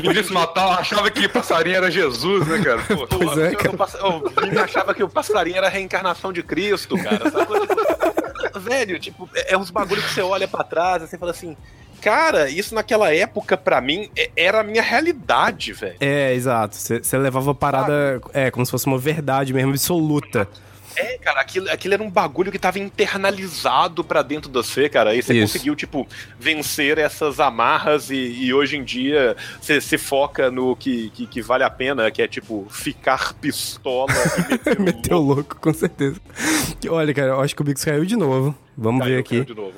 Vinícius Natal achava que passarinho era Jesus, né, cara? Pô, Pô, Pois é, eu, eu, pass- eu achava que o passarinho era a reencarnação de Cristo, cara. Sabe? <laughs> Velho, tipo, é, é uns bagulho que você olha pra trás e você fala assim. Cara, isso naquela época, pra mim, é- era a minha realidade, velho. É, exato. Você levava a parada é, como se fosse uma verdade mesmo, absoluta. É, cara, aquilo, aquilo era um bagulho que tava internalizado pra dentro de você, cara. E você conseguiu, tipo, vencer essas amarras e, e hoje em dia você se foca no que, que, que vale a pena, que é, tipo, ficar pistola e <laughs> meter o Meteu louco. com certeza. Olha, cara, eu acho que o Bigos caiu de novo. Vamos Caiu, ver caiu aqui. de novo.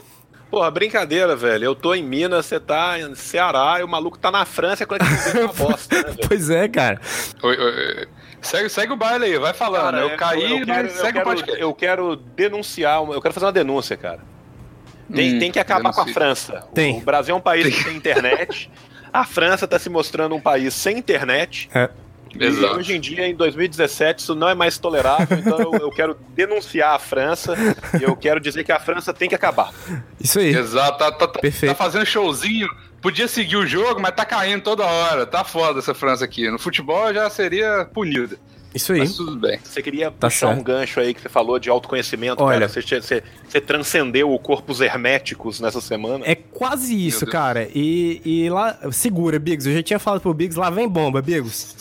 Porra, brincadeira, velho. Eu tô em Minas, você tá em Ceará e o maluco tá na França, quando é que uma bosta, né, <laughs> velho? Pois é, cara. Oi, oi, segue, segue o baile aí, vai falando. Cara, eu é, caí, eu quero- mas eu segue quero, o podcast. Eu quero denunciar, eu quero fazer uma denúncia, cara. Tem, Hum, tem que acabar com a. França. O- Tem. O Brasil é um país que <laughs> tem internet. A França tá se mostrando um país sem internet. É. E Exato. hoje em dia, em 2017, isso não é mais tolerável. Então eu, eu quero denunciar a França. E eu quero dizer que a França tem que acabar. Isso aí. Exato, tá, tá, tá- Perfeito. tá fazendo showzinho. Podia seguir o jogo, mas tá caindo toda hora. Tá foda essa França aqui. No futebol já seria punida. Isso aí. Mas tudo bem. Você queria Tá puxar certo. um gancho aí que você falou de autoconhecimento, Olha. cara. Você, você, você transcendeu o corpos herméticos nessa semana. É quase isso, cara. E, e lá. Segura, Bigos. Eu já tinha falado pro Bigos, lá vem bomba, Bigos.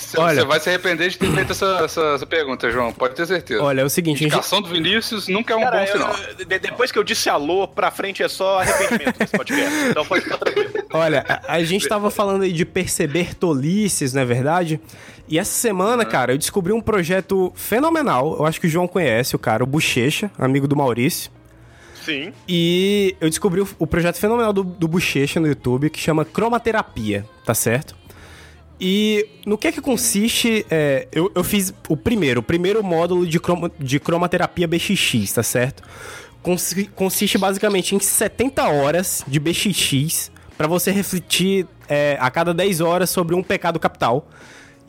Você Olha. você vai se arrepender de ter feito essa, essa, essa pergunta, João. Pode ter certeza. Olha, é o seguinte, a gente, Indicação do Vinícius nunca é um Cara, bom eu- sinal. eu- depois que eu disse alô, pra frente é só arrependimento nesse podcast. Então pode ficar tranquilo. Olha, a, a gente tava falando aí de perceber tolices, não é verdade? E essa semana, cara, eu descobri um projeto fenomenal. Eu acho que o João conhece o cara, o Bochecha, amigo do Maurício. Sim. E eu descobri o, o projeto fenomenal do, do Bochecha no YouTube, que chama Cromaterapia, tá certo? E no que é que consiste? é, eu, eu fiz o primeiro, o primeiro módulo de, croma, de cromaterapia BXX, tá certo? Consi- consiste basicamente em 70 horas de BXX pra você refletir é, a cada 10 horas sobre um pecado capital.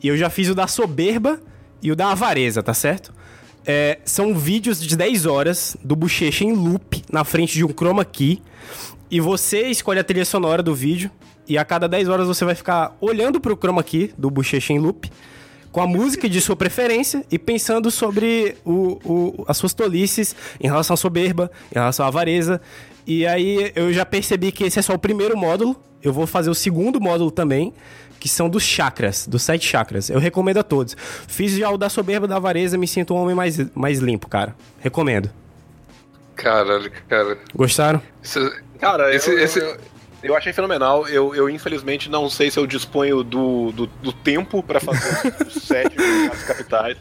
E eu já fiz o da soberba e o da avareza, tá certo? É, são vídeos de 10 horas do Bochecha em loop na frente de um chroma key. E você escolhe a trilha sonora do vídeo. E a cada 10 horas você vai ficar olhando pro chroma key do Bochecha em loop. Com a música de sua preferência e pensando sobre o, o- as suas tolices em relação à soberba, em relação à avareza. E aí eu já percebi que esse é só o primeiro módulo. Eu vou fazer o segundo módulo também, que são dos chakras, dos sete chakras. Eu recomendo a todos. Fiz já o da soberba da avareza, me sinto um homem mais, mais limpo, cara. Recomendo. Caralho, cara. Gostaram? Isso- Cara, Esse- eu, esse- eu, eu achei fenomenal. Eu, eu, infelizmente, não sei se eu disponho do, do, do tempo pra fazer os <laughs> sete capitais.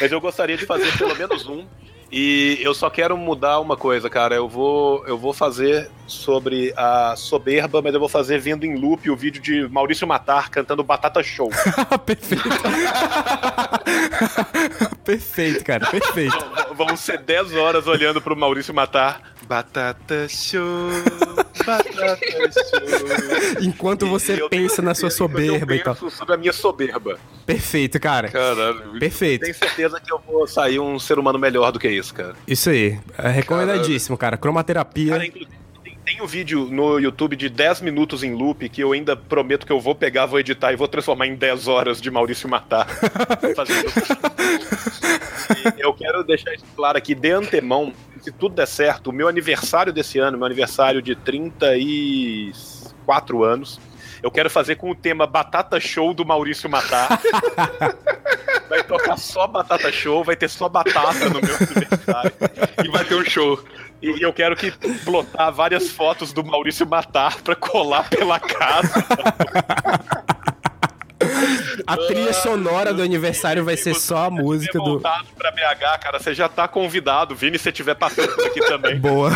Mas eu gostaria de fazer pelo menos um. E eu só quero mudar uma coisa, cara. Eu vou, eu vou fazer sobre a soberba, mas eu vou fazer vendo em loop o vídeo de Maurício Matar cantando Batata Show. <laughs> perfeito. <laughs> perfeito, cara, perfeito. Vão ser 10 horas olhando pro Maurício Matar. Batata Show. Enquanto você Eu pensa tenho na sua soberba eu e tal. penso sobre a minha soberba. Perfeito, cara. Caralho. Perfeito. Tenho certeza que eu vou sair um ser humano melhor do que isso, cara. Isso aí. É recomendadíssimo, cara. Cromaterapia. Cara, inclusive, tem, um vídeo no YouTube de 10 minutos em loop que eu ainda prometo que eu vou pegar, vou editar e vou transformar em 10 horas de Maurício Matar. <laughs> fazendo... E eu quero deixar isso claro aqui de antemão. Se tudo der certo, o meu aniversário desse ano, meu aniversário de 34 anos, eu quero fazer com o tema Batata Show do Maurício Matar. <laughs> Vai tocar só Batata Show, vai ter só batata no meu aniversário. E vai ter um show. E eu quero que plotar várias fotos do Maurício Matar pra colar pela casa. <laughs> A trilha sonora do aniversário vai ser só a música do. pra BH, cara, você já tá convidado. Vini, se você estiver passando aqui também. Boa.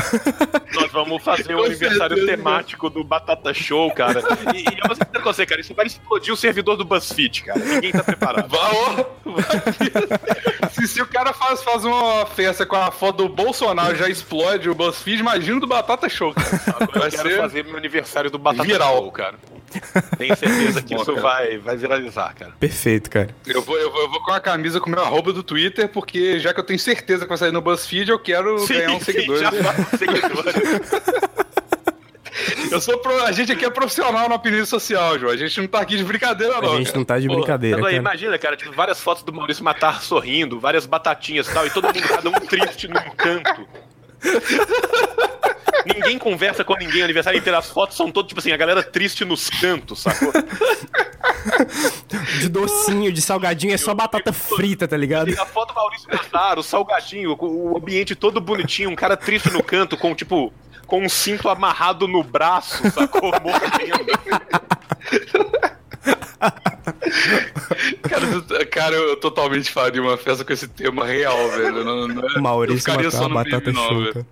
Nós vamos fazer um Com aniversário certeza. temático do Batata Show, cara. E, e eu vou com você, cara, isso vai explodir o servidor do BuzzFeed, cara. Ninguém tá preparado. Se, se o cara faz, faz uma festa com a foto do Bolsonaro já explode o BuzzFeed, imagina do Batata Show, cara. Eu Vai quero ser fazer meu aniversário do Batata viral. Show, cara. Tenho certeza que Bom, isso cara. vai, vai viralizar, cara. Perfeito, cara. Eu vou, eu, vou, eu vou com a camisa com o meu arroba do Twitter, porque já que eu tenho certeza que vai sair no BuzzFeed, eu quero ganhar uns seguidores. já. <laughs> Eu sou pro- A gente aqui é profissional na península social, João. A gente não tá aqui de brincadeira, não. A gente cara. não tá de Pô, brincadeira, aí, cara. Imagina, cara, tipo, várias fotos do Maurício Matar sorrindo, várias batatinhas e tal, e todo mundo, cada um triste num canto. <laughs> Ninguém conversa com ninguém, o aniversário inteiro, as fotos são todas, tipo assim, a galera triste nos cantos, sacou? De docinho, de salgadinho, é só batata frita, tá ligado? A foto do Maurício Matar, o salgadinho, o ambiente todo bonitinho, um cara triste no canto, com, tipo, com um cinto amarrado no braço, sacou? <laughs> Morrendo. Cara, eu- cara, eu totalmente faria uma festa com esse tema real, velho. Não, não é- eu Maurício ficaria matar só no batata meme, não, show, velho.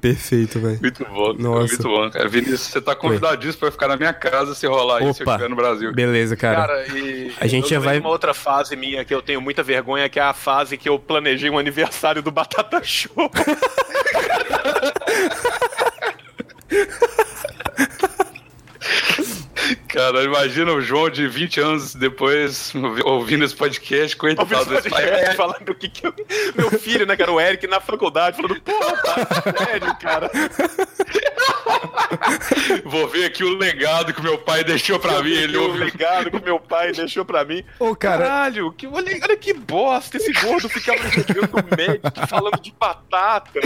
Perfeito, velho. Muito bom, Nossa. muito bom, cara. Vinícius, você tá convidadíssimo pra ficar na minha casa se rolar isso se eu estiver no Brasil. Beleza, cara. Cara, e A gente eu já vai- uma outra fase minha que eu tenho muita vergonha, que é a fase que eu planejei um aniversário do Batata Show. <laughs> <laughs> Cara, imagina o João de 20 anos depois ouvindo esse podcast, coitado Ouvindo esse pai. <laughs> falando o que, que eu... Meu filho, né, cara, o Eric, na faculdade, falando, pô, tá sério, cara. <laughs> Vou ver aqui o legado que meu pai deixou pra mim. Ele o legado que meu pai deixou pra mim. Ô, cara, Caralho, que, olha, olha que bosta, esse gordo ficava chegando no médico falando de batata.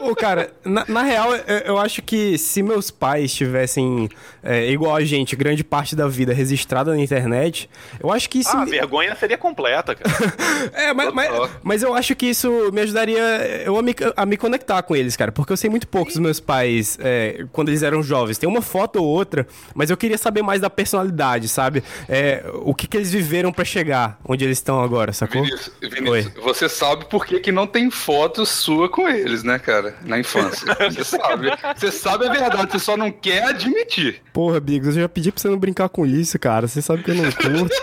Ô, cara, na, na real, eu, eu acho que se meus pais tivessem, é, igual a gente, grande parte da vida registrada na internet, eu acho que isso. Ah, a vergonha seria completa, cara. <laughs> É, mas, mas, mas eu acho que isso me ajudaria eu a me, a me conectar com eles, cara. Porque eu sei muito pouco dos meus pais é, quando eles eram jovens. Tem uma foto ou outra, mas eu queria saber mais da personalidade, sabe? É, o que, que eles viveram pra chegar onde eles estão agora, sacou? Vinícius, Vinícius, você sabe por que, que não tem foto sua com eles, né, cara? Na infância. <laughs> Você sabe. Você sabe a verdade, você só não quer admitir. Porra, Bigos, eu já pedi pra você não brincar com isso, cara. Você sabe que eu não curto.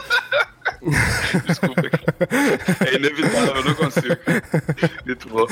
<laughs> Desculpa. É inevitável, eu não consigo. Muito bom.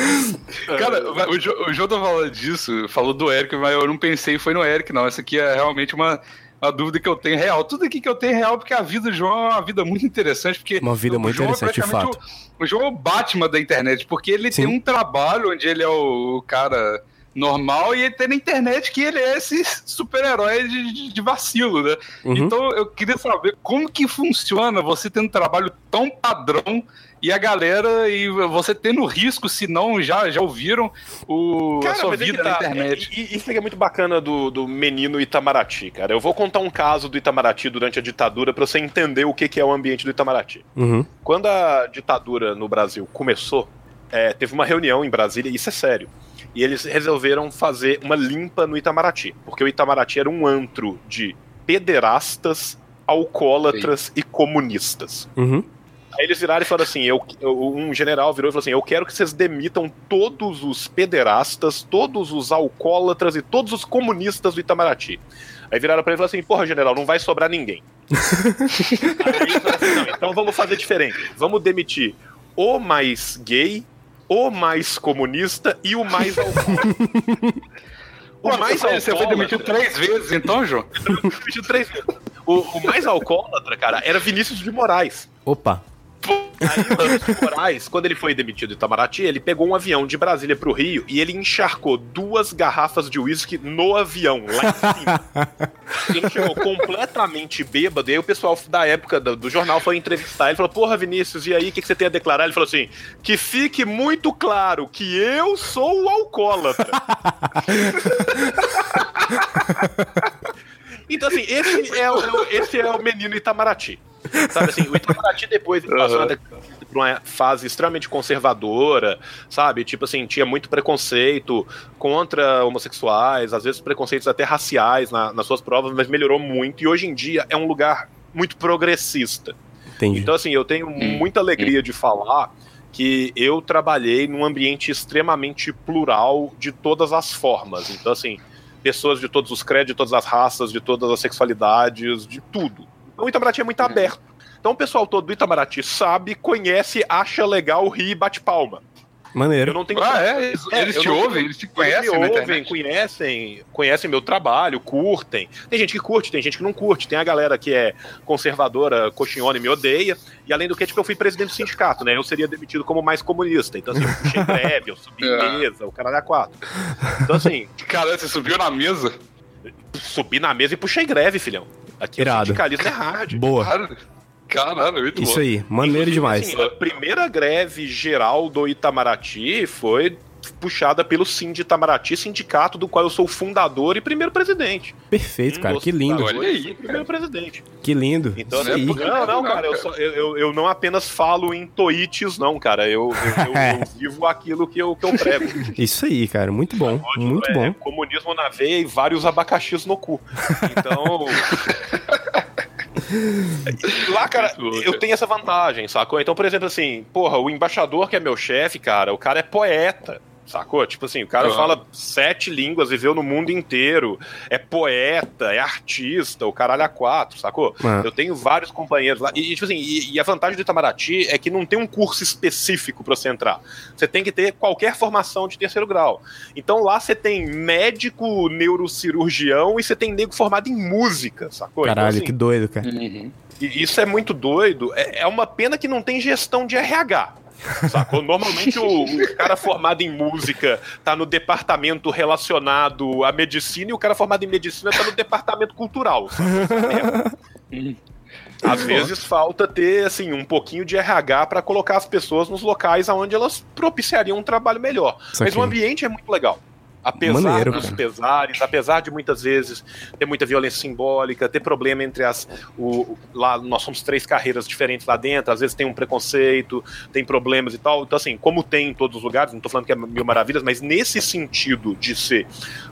Cara, o, jo, o João tá falando disso, falou do Eric, mas eu não pensei foi no Eric, não. Essa aqui é realmente uma, uma dúvida que eu tenho real. Tudo aqui que eu tenho é real, porque a vida do João é uma vida muito interessante. Porque Uma vida muito João é interessante, de praticamente fato. O, o João é o Batman da internet, porque ele Sim. tem um trabalho onde ele é o, o cara normal e ele tem na internet que ele é esse super-herói de, de- de vacilo, né? Uhum. Então eu queria saber como que funciona você tendo um trabalho tão padrão e a galera e você tendo risco, se não já, já ouviram o, a sua é vida na tá. internet. E- e Isso aqui é muito bacana do, do menino Itamaraty, cara. Eu vou contar um caso do Itamaraty durante a ditadura pra você entender o que, que é o ambiente do Itamaraty. Uhum. Quando a ditadura no Brasil começou, é, teve uma reunião em Brasília, e isso é sério. E eles resolveram fazer uma limpa no Itamaraty, porque o Itamaraty era um antro de pederastas, alcoólatras e comunistas. Uhum. Aí eles viraram e falaram assim: eu- um general virou e falou assim: Eu quero que vocês demitam todos os pederastas, todos os alcoólatras e todos os comunistas do Itamaraty. Aí viraram pra ele e falaram assim: Porra, general, não vai sobrar ninguém. <laughs> Aí eles falaram assim: Não, então vamos fazer diferente. Vamos demitir o mais gay, o mais comunista e o mais <laughs> alcoólico. o mais Você foi alcoólatra- demitido três vezes, então, João? demitido três vezes. O, o mais alcoólatra, cara, era Vinícius de Moraes. Opa. Aí o Moraes, quando ele foi demitido de Itamaraty, ele pegou um avião de Brasília pro Rio e ele encharcou duas garrafas de uísque no avião, lá em cima. Ele chegou completamente bêbado, e aí o pessoal da época do, do jornal foi entrevistar. Ele falou: Porra, Vinícius, e aí, o que, que você tem a declarar? Ele falou assim: Que fique muito claro que eu sou o alcoólatra. <laughs> Então, assim, esse <laughs> é o, esse é o menino Itamaraty. Sabe assim, o Itamaraty depois ele passou Aham. uma- por uma fase extremamente conservadora, sabe? Tipo assim, tinha muito preconceito contra homossexuais, às vezes preconceitos até raciais na- nas suas provas, mas melhorou muito. E hoje em dia é um lugar muito progressista. Entendi. Então, assim, eu tenho muita alegria de falar que eu trabalhei num ambiente extremamente plural de todas as formas. Então, assim, pessoas de todos os credos, de todas as raças, de todas as sexualidades, de tudo. Então, o Itamaraty é muito aberto. Então, o pessoal todo do Itamaraty sabe, conhece, acha legal, ri e bate palma. Eu Maneiro. não tenho Ah, é? Eles, É, eles eu te não- ouvem? Eles te Eles conhecem me na ouvem, conhecem, conhecem meu trabalho, curtem. Tem gente que curte, tem gente que não curte. Tem a galera que é conservadora, coxinhona e me odeia. E além do que, tipo, eu fui presidente do sindicato, né? Eu seria demitido como mais comunista. Então, assim, eu puxei <laughs> greve, eu subi É. mesa, o caralho é quatro. Então, assim, Cara, você subiu na mesa? subi na mesa e puxei greve, filhão. Aqui Irado. o sindicalismo é hard. Boa. Cara, caralho, muito Isso bom. aí. Maneiro Inclusive, demais. assim, a primeira greve geral do Itamaraty foi puxada pelo Sind Itamaraty, sindicato do qual eu sou fundador e primeiro presidente. Perfeito, cara. Que lindo. Olha aí, primeiro presidente. Que lindo. Então, assim, porque- não, não, cara, eu, só- eu, eu, não apenas falo em toites, não, cara. Eu, eu, eu- <laughs> eu vivo aquilo que eu, que eu prego. <laughs> Isso aí, cara. Muito bom. Muito É, bom. Comunismo na veia e vários abacaxis no cu. Então. <laughs> Lá, cara, bom, eu cara. tenho essa vantagem, sacou? Então, por exemplo, assim, porra, o embaixador que é meu chefe, cara, o cara é poeta. Sacou? Tipo assim, o cara Aham. fala sete línguas, viveu no mundo inteiro, é poeta, é artista, o caralho a quatro, sacou? Ah. Eu tenho vários companheiros lá. E, tipo assim, e, e a vantagem do Itamaraty é que não tem um curso específico pra você entrar. Você tem que ter qualquer formação de terceiro grau. Então lá você tem médico, neurocirurgião e você tem nego formado em música, sacou? Caralho, então, que assim, doido, cara. Uhum. e isso é muito doido. É, é uma pena que não tem gestão de RH. Sacou? Normalmente o, o <laughs> cara formado em música tá no departamento relacionado à medicina e o cara formado em medicina tá no departamento cultural. sacou? Às vezes falta ter assim um pouquinho de RH para colocar as pessoas nos locais aonde elas propiciariam um trabalho melhor. Mas o ambiente é muito legal. Apesar Maneiro, dos cara. pesares, apesar de muitas vezes ter muita violência simbólica, ter problema entre as. O, lá nós somos três carreiras diferentes lá dentro, às vezes tem um preconceito, tem problemas e tal. Então, assim, como tem em todos os lugares, não tô falando que é mil maravilhas, mas nesse sentido de ser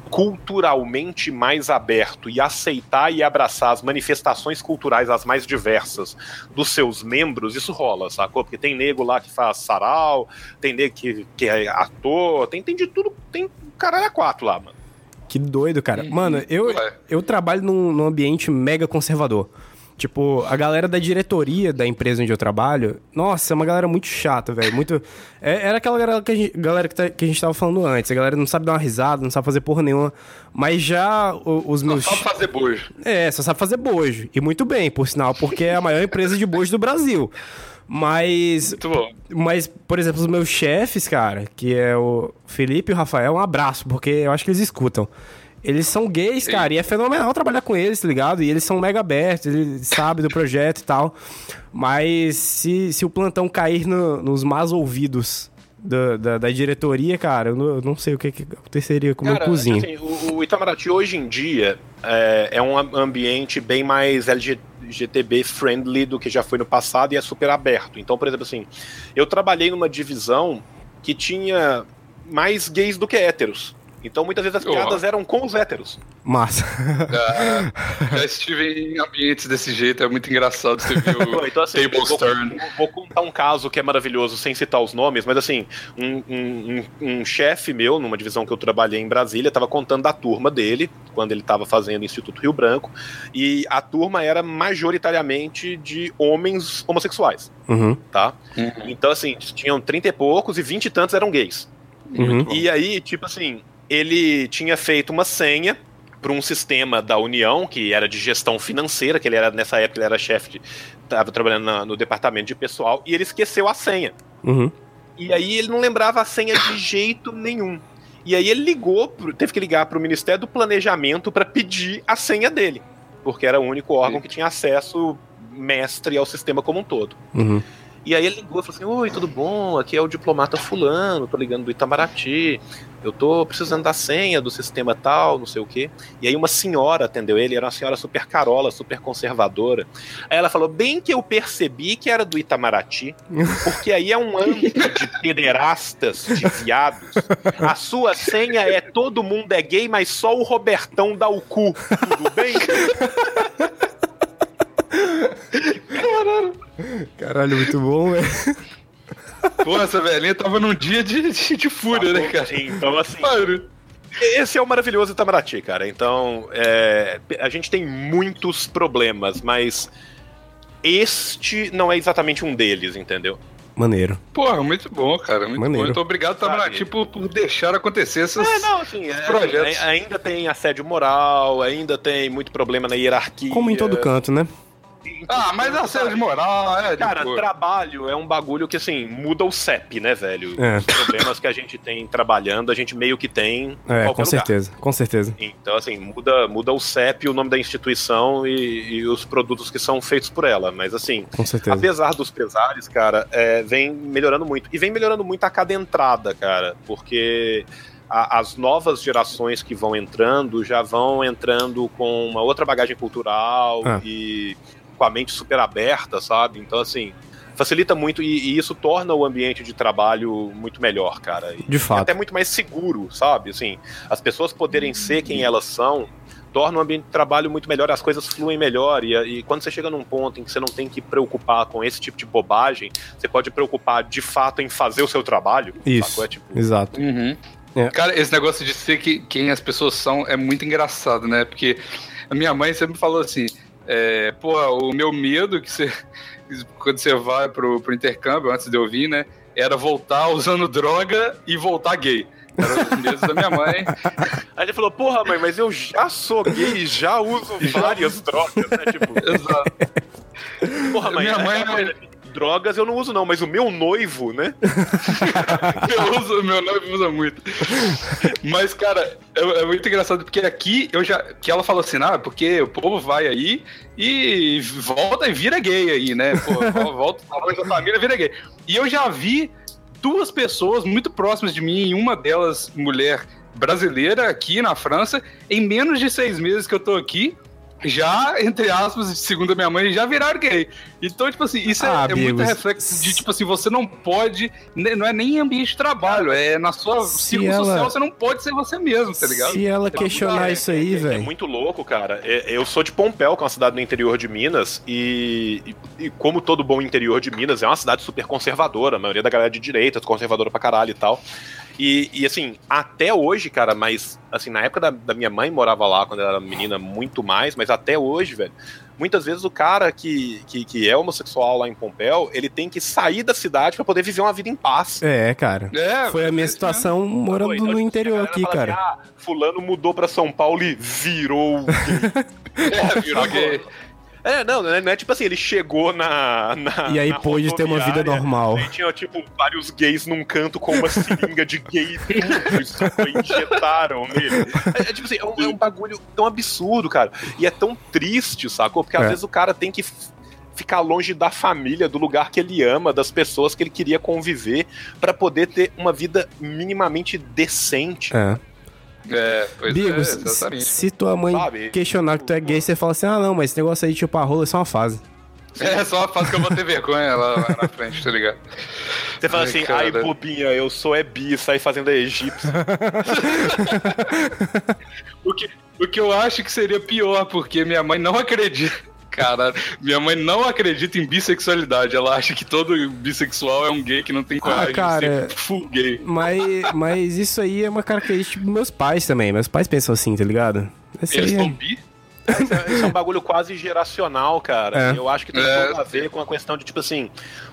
culturalmente mais aberto e aceitar e abraçar as manifestações culturais as mais diversas dos seus membros, isso rola, sacou? Porque tem nego lá que faz sarau, tem nego que, que é ator, tem, tem de tudo, tem caralho a quatro lá, mano. Que doido, cara. Mano, eu, Ué. eu trabalho num, num ambiente mega conservador. Tipo, a galera da diretoria da empresa onde eu trabalho, nossa, é uma galera muito chata, velho. Muito. é- era aquela galera que a gente, galera que, tá- que a gente tava falando antes. A galera não sabe dar uma risada, não sabe fazer porra nenhuma. Mas já o- os Não meus. sabe fazer bojo. É, só sabe fazer bojo. E muito bem, por sinal, porque é a maior empresa de bojo do Brasil. Mas Muito bom. mas, por exemplo, os meus chefes, cara, que é o Felipe e o Rafael, um abraço, porque eu acho que eles escutam. Eles são gays, cara, e é fenomenal trabalhar com eles, tá ligado? E eles são mega abertos, eles sabem do projeto e tal. Mas se, se o plantão cair no- nos más ouvidos da, da, da diretoria, cara, eu não, eu não sei o que, que aconteceria com o meu Cara, cozinho. assim, o, o Itamaraty hoje em dia é, é um am- ambiente bem mais LGTB friendly do que já foi no passado e é super aberto. Então, por exemplo, assim, eu trabalhei numa divisão que tinha mais gays do que héteros. Então, muitas vezes as Oh. piadas eram com os héteros. Massa. Já, já estive em ambientes desse jeito, é muito engraçado. Você viu <laughs> Então, assim, Tables vou, Turn. vou- contar um caso que é maravilhoso, sem citar os nomes, mas assim, um, um- um- um chefe meu, numa divisão que eu trabalhei em Brasília, estava contando da turma dele, quando ele estava fazendo Instituto Rio Branco, e a turma era majoritariamente de homens homossexuais, Uhum, tá? Então, assim, tinham 30 e poucos e 20 e tantos eram gays. uhum. E aí, tipo assim, ele tinha feito uma senha para um sistema da União, que era de gestão financeira, que ele era nessa época ele era chefe de. estava trabalhando na- no departamento de pessoal, e ele esqueceu a senha. Uhum. E aí ele não lembrava a senha de jeito nenhum. E aí ele ligou, teve que ligar para o Ministério do Planejamento para pedir a senha dele, porque era o único órgão que tinha acesso mestre ao sistema como um todo. Uhum. E aí ele ligou e falou assim: Oi, tudo bom? Aqui é o diplomata Fulano, tô ligando do Itamaraty. Eu tô precisando da senha do sistema tal, não sei o quê. E aí uma senhora atendeu ele, era uma senhora super carola, super conservadora. Aí ela falou: Bem que eu percebi que era do Itamaraty, porque aí é um âmbito de pederastas, de viados. A sua senha é todo mundo é gay, mas só o Robertão dá o cu. Tudo bem? Caralho, muito bom, velho. Pô, essa velhinha tava num dia de, de, de fúria, né, cara? Então, assim. Mano, Esse é o maravilhoso Itamaraty, cara. Então, é, a gente tem muitos problemas, mas este não é exatamente um deles, entendeu? Maneiro. Porra, muito bom, cara. Muito Maneiro. bom. Muito obrigado, Tamaraty, Sabe? por, por deixar acontecer essas. É, não, assim, é, projetos. é, ainda tem assédio moral, ainda tem muito problema na hierarquia. Como em todo canto, né? Ah, mas assédio de moral, é. de Cara, trabalho é um bagulho que, assim, muda o CEP, né, velho? É. Os problemas que a gente tem trabalhando, a gente meio que tem em É, com lugar. certeza, com certeza. Então, assim, muda, muda o CEP, o nome da instituição e, e os produtos que são feitos por ela. Mas, assim, Com certeza. apesar dos pesares, cara, é, vem melhorando muito. E vem melhorando muito a cada entrada, cara, porque as novas gerações que vão entrando já vão entrando com uma outra bagagem cultural Ah. e com a mente super aberta, sabe? Então, assim. Facilita muito e, e isso torna o ambiente de trabalho muito melhor, cara. E- De e fato. até muito mais seguro, sabe? Assim, as pessoas poderem ser quem elas são torna o ambiente de trabalho muito melhor, as coisas fluem melhor e, e quando você chega num ponto em que você não tem que preocupar com esse tipo de bobagem, você pode preocupar de fato em fazer o seu trabalho. Isso. É tipo, Exato. Uhum. É. Cara, esse negócio de ser que, quem as pessoas são é muito engraçado, né? Porque a minha mãe sempre falou assim: é, pô, o meu medo que você. <laughs> Quando você vai pro, pro intercâmbio, antes de eu vir, né? Era voltar usando droga e voltar gay. Era os medos da minha mãe. <laughs> Aí ele falou, porra, mãe, mas eu já sou gay e já uso <laughs> várias drogas, né? Tipo, Exato. porra, mãe, Minha mãe- é- drogas eu não uso não, mas o meu noivo, né? <laughs> Eu uso, meu noivo usa muito. Mas, cara, é, é muito engraçado porque aqui eu já. Que ela falou assim, ah, porque o povo vai aí e volta e vira gay aí, né? Pô, <laughs> volta a da família vira gay. E eu já vi duas pessoas muito próximas de mim, uma delas, mulher brasileira, aqui na França, em menos de seis meses que eu tô aqui. Já, entre aspas, segundo a minha mãe, já viraram gay. Então, tipo assim, isso é, Ah, é muito amigos, reflexo de, tipo assim, você não pode. ne- Não é nem em ambiente de trabalho, é na sua círculo ela- social, você não pode ser você mesmo, tá ligado? Se ela questionar é, isso aí, É velho. muito louco, cara. É- Eu sou de Pompéu, que é uma cidade no interior de Minas, e, e- e como todo bom interior de Minas, é uma cidade super conservadora. A maioria da galera é de direita, conservadora pra caralho e tal. E, e, assim, até hoje, cara, mas assim, na época da, da minha mãe morava lá quando ela era menina muito mais, mas até hoje, velho. Muitas vezes o cara que, que, que é homossexual lá em Pompéu, ele tem que sair da cidade pra poder viver uma vida em paz. É, cara. É, Foi a minha é situação morando Então, no interior aqui, cara. assim, ah, fulano mudou pra São Paulo e virou. <laughs> É, virou gay. É, não, não é, não é tipo assim, ele chegou na. na E aí na pôde ter uma vida normal. Aí tinha, tipo, vários gays num canto com uma seringa de gay <laughs> e injetaram nele. É, é tipo assim, é um, é um bagulho tão absurdo, cara. E é tão triste, sacou? Porque às É. vezes o cara tem que ficar longe da família, do lugar que ele ama, das pessoas que ele queria conviver, pra poder ter uma vida minimamente decente. É. É, pois Bigos, é, exatamente. se tua mãe Sabe? questionar que tu é gay, você fala assim: ah, não, mas esse negócio aí de chupar rola é só uma fase. É só a fase que eu vou ter vergonha lá, lá na frente, tá ligado? Você fala Ai, assim, cara. ai, bobinha, eu sou é bi, sai fazendo a egípcia. <laughs> O que, o que eu acho que seria pior, porque minha mãe não acredita. Cara, minha mãe não acredita em bissexualidade. Ela acha que todo bissexual é um gay que não tem coragem cara. de ser full gay. Mas, mas isso aí é uma característica dos meus pais também. Meus pais pensam assim, tá ligado? Esse Eles aí é- são bi? Isso é, isso é um bagulho quase geracional, cara. É. Eu acho que tem É. tudo a ver com a questão de, tipo assim,